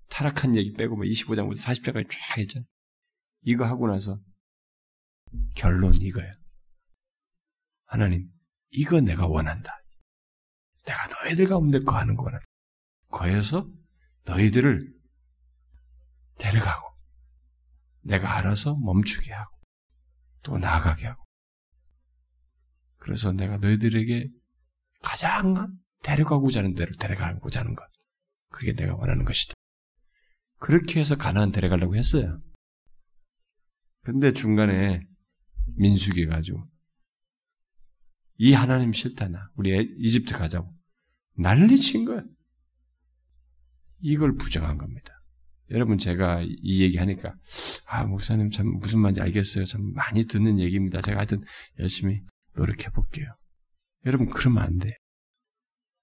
타락한 얘기 빼고 뭐 25장부터 40장까지 쫙 했잖아요. 이거 하고 나서 결론 이거예요. 하나님, 이거 내가 원한다. 내가 너희들 가운데 거하는 거는 거해서 너희들을 데려가고 내가 알아서 멈추게 하고 또 나아가게 하고 그래서 내가 너희들에게 가장 데려가고자 하는 대로 데려가고자 하는 것. 그게 내가 원하는 것이다. 그렇게 해서 가나안 데려가려고 했어요. 근데 중간에 민숙이 가지고 이 하나님 싫다 나 우리 이집트 가자고 난리친 거야. 이걸 부정한 겁니다. 여러분 제가 이 얘기 하니까 아 목사님 참 무슨 말인지 알겠어요. 참 많이 듣는 얘기입니다. 제가 하여튼 열심히 노력해 볼게요. 여러분 그러면 안 돼.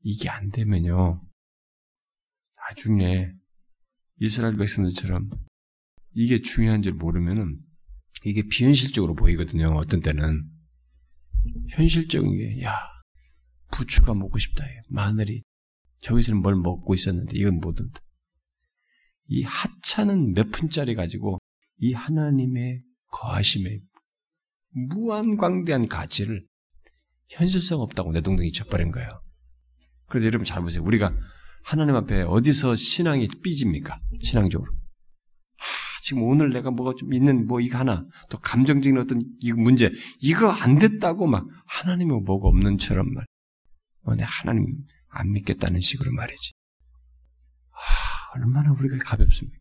이게 안 되면요. 나중에 이스라엘 백성들처럼 이게 중요한 줄 모르면은 이게 비현실적으로 보이거든요. 어떤 때는 현실적인 게 야, 부추가 먹고 싶다. 마늘이 저기서는 뭘 먹고 있었는데 이건 뭐든 이 하찮은 몇 푼짜리 가지고 이 하나님의 거하심의 무한광대한 가치를 현실성 없다고 내동댕이 쳐버린 거예요. 그래서 여러분 잘 보세요. 우리가 하나님 앞에 어디서 신앙이 삐집니까? 신앙적으로. 아, 지금 오늘 내가 뭐가 좀 있는 뭐 이거 하나 또 감정적인 어떤 이 문제 이거 안 됐다고 막 하나님이 뭐가 없는 처럼 말. 어, 내 하나님 안 믿겠다는 식으로 말이지. 아, 얼마나 우리가 가볍습니까?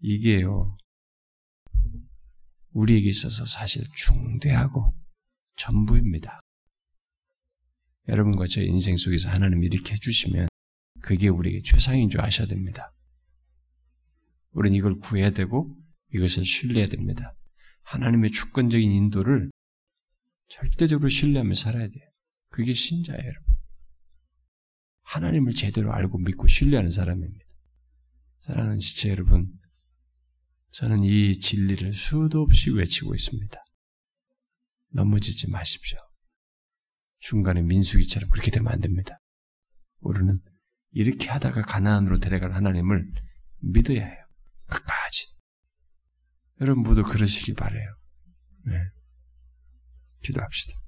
이게요. 우리에게 있어서 사실 중대하고 전부입니다. 여러분과 제 인생 속에서 하나님이 이렇게 해주시면 그게 우리에게 최상인 줄 아셔야 됩니다. 우리는 이걸 구해야 되고 이것을 신뢰해야 됩니다. 하나님의 주권적인 인도를 절대적으로 신뢰하며 살아야 돼요. 그게 신자예요. 하나님을 제대로 알고 믿고 신뢰하는 사람입니다. 사랑하는 지체 여러분, 저는 이 진리를 수도 없이 외치고 있습니다. 넘어지지 마십시오. 중간에 민수기처럼 그렇게 되면 안 됩니다. 우리는 이렇게 하다가 가나안으로 데려갈 하나님을 믿어야 해요. 끝까지. 여러분 모두 그러시길 바래요. 네. 기도합시다.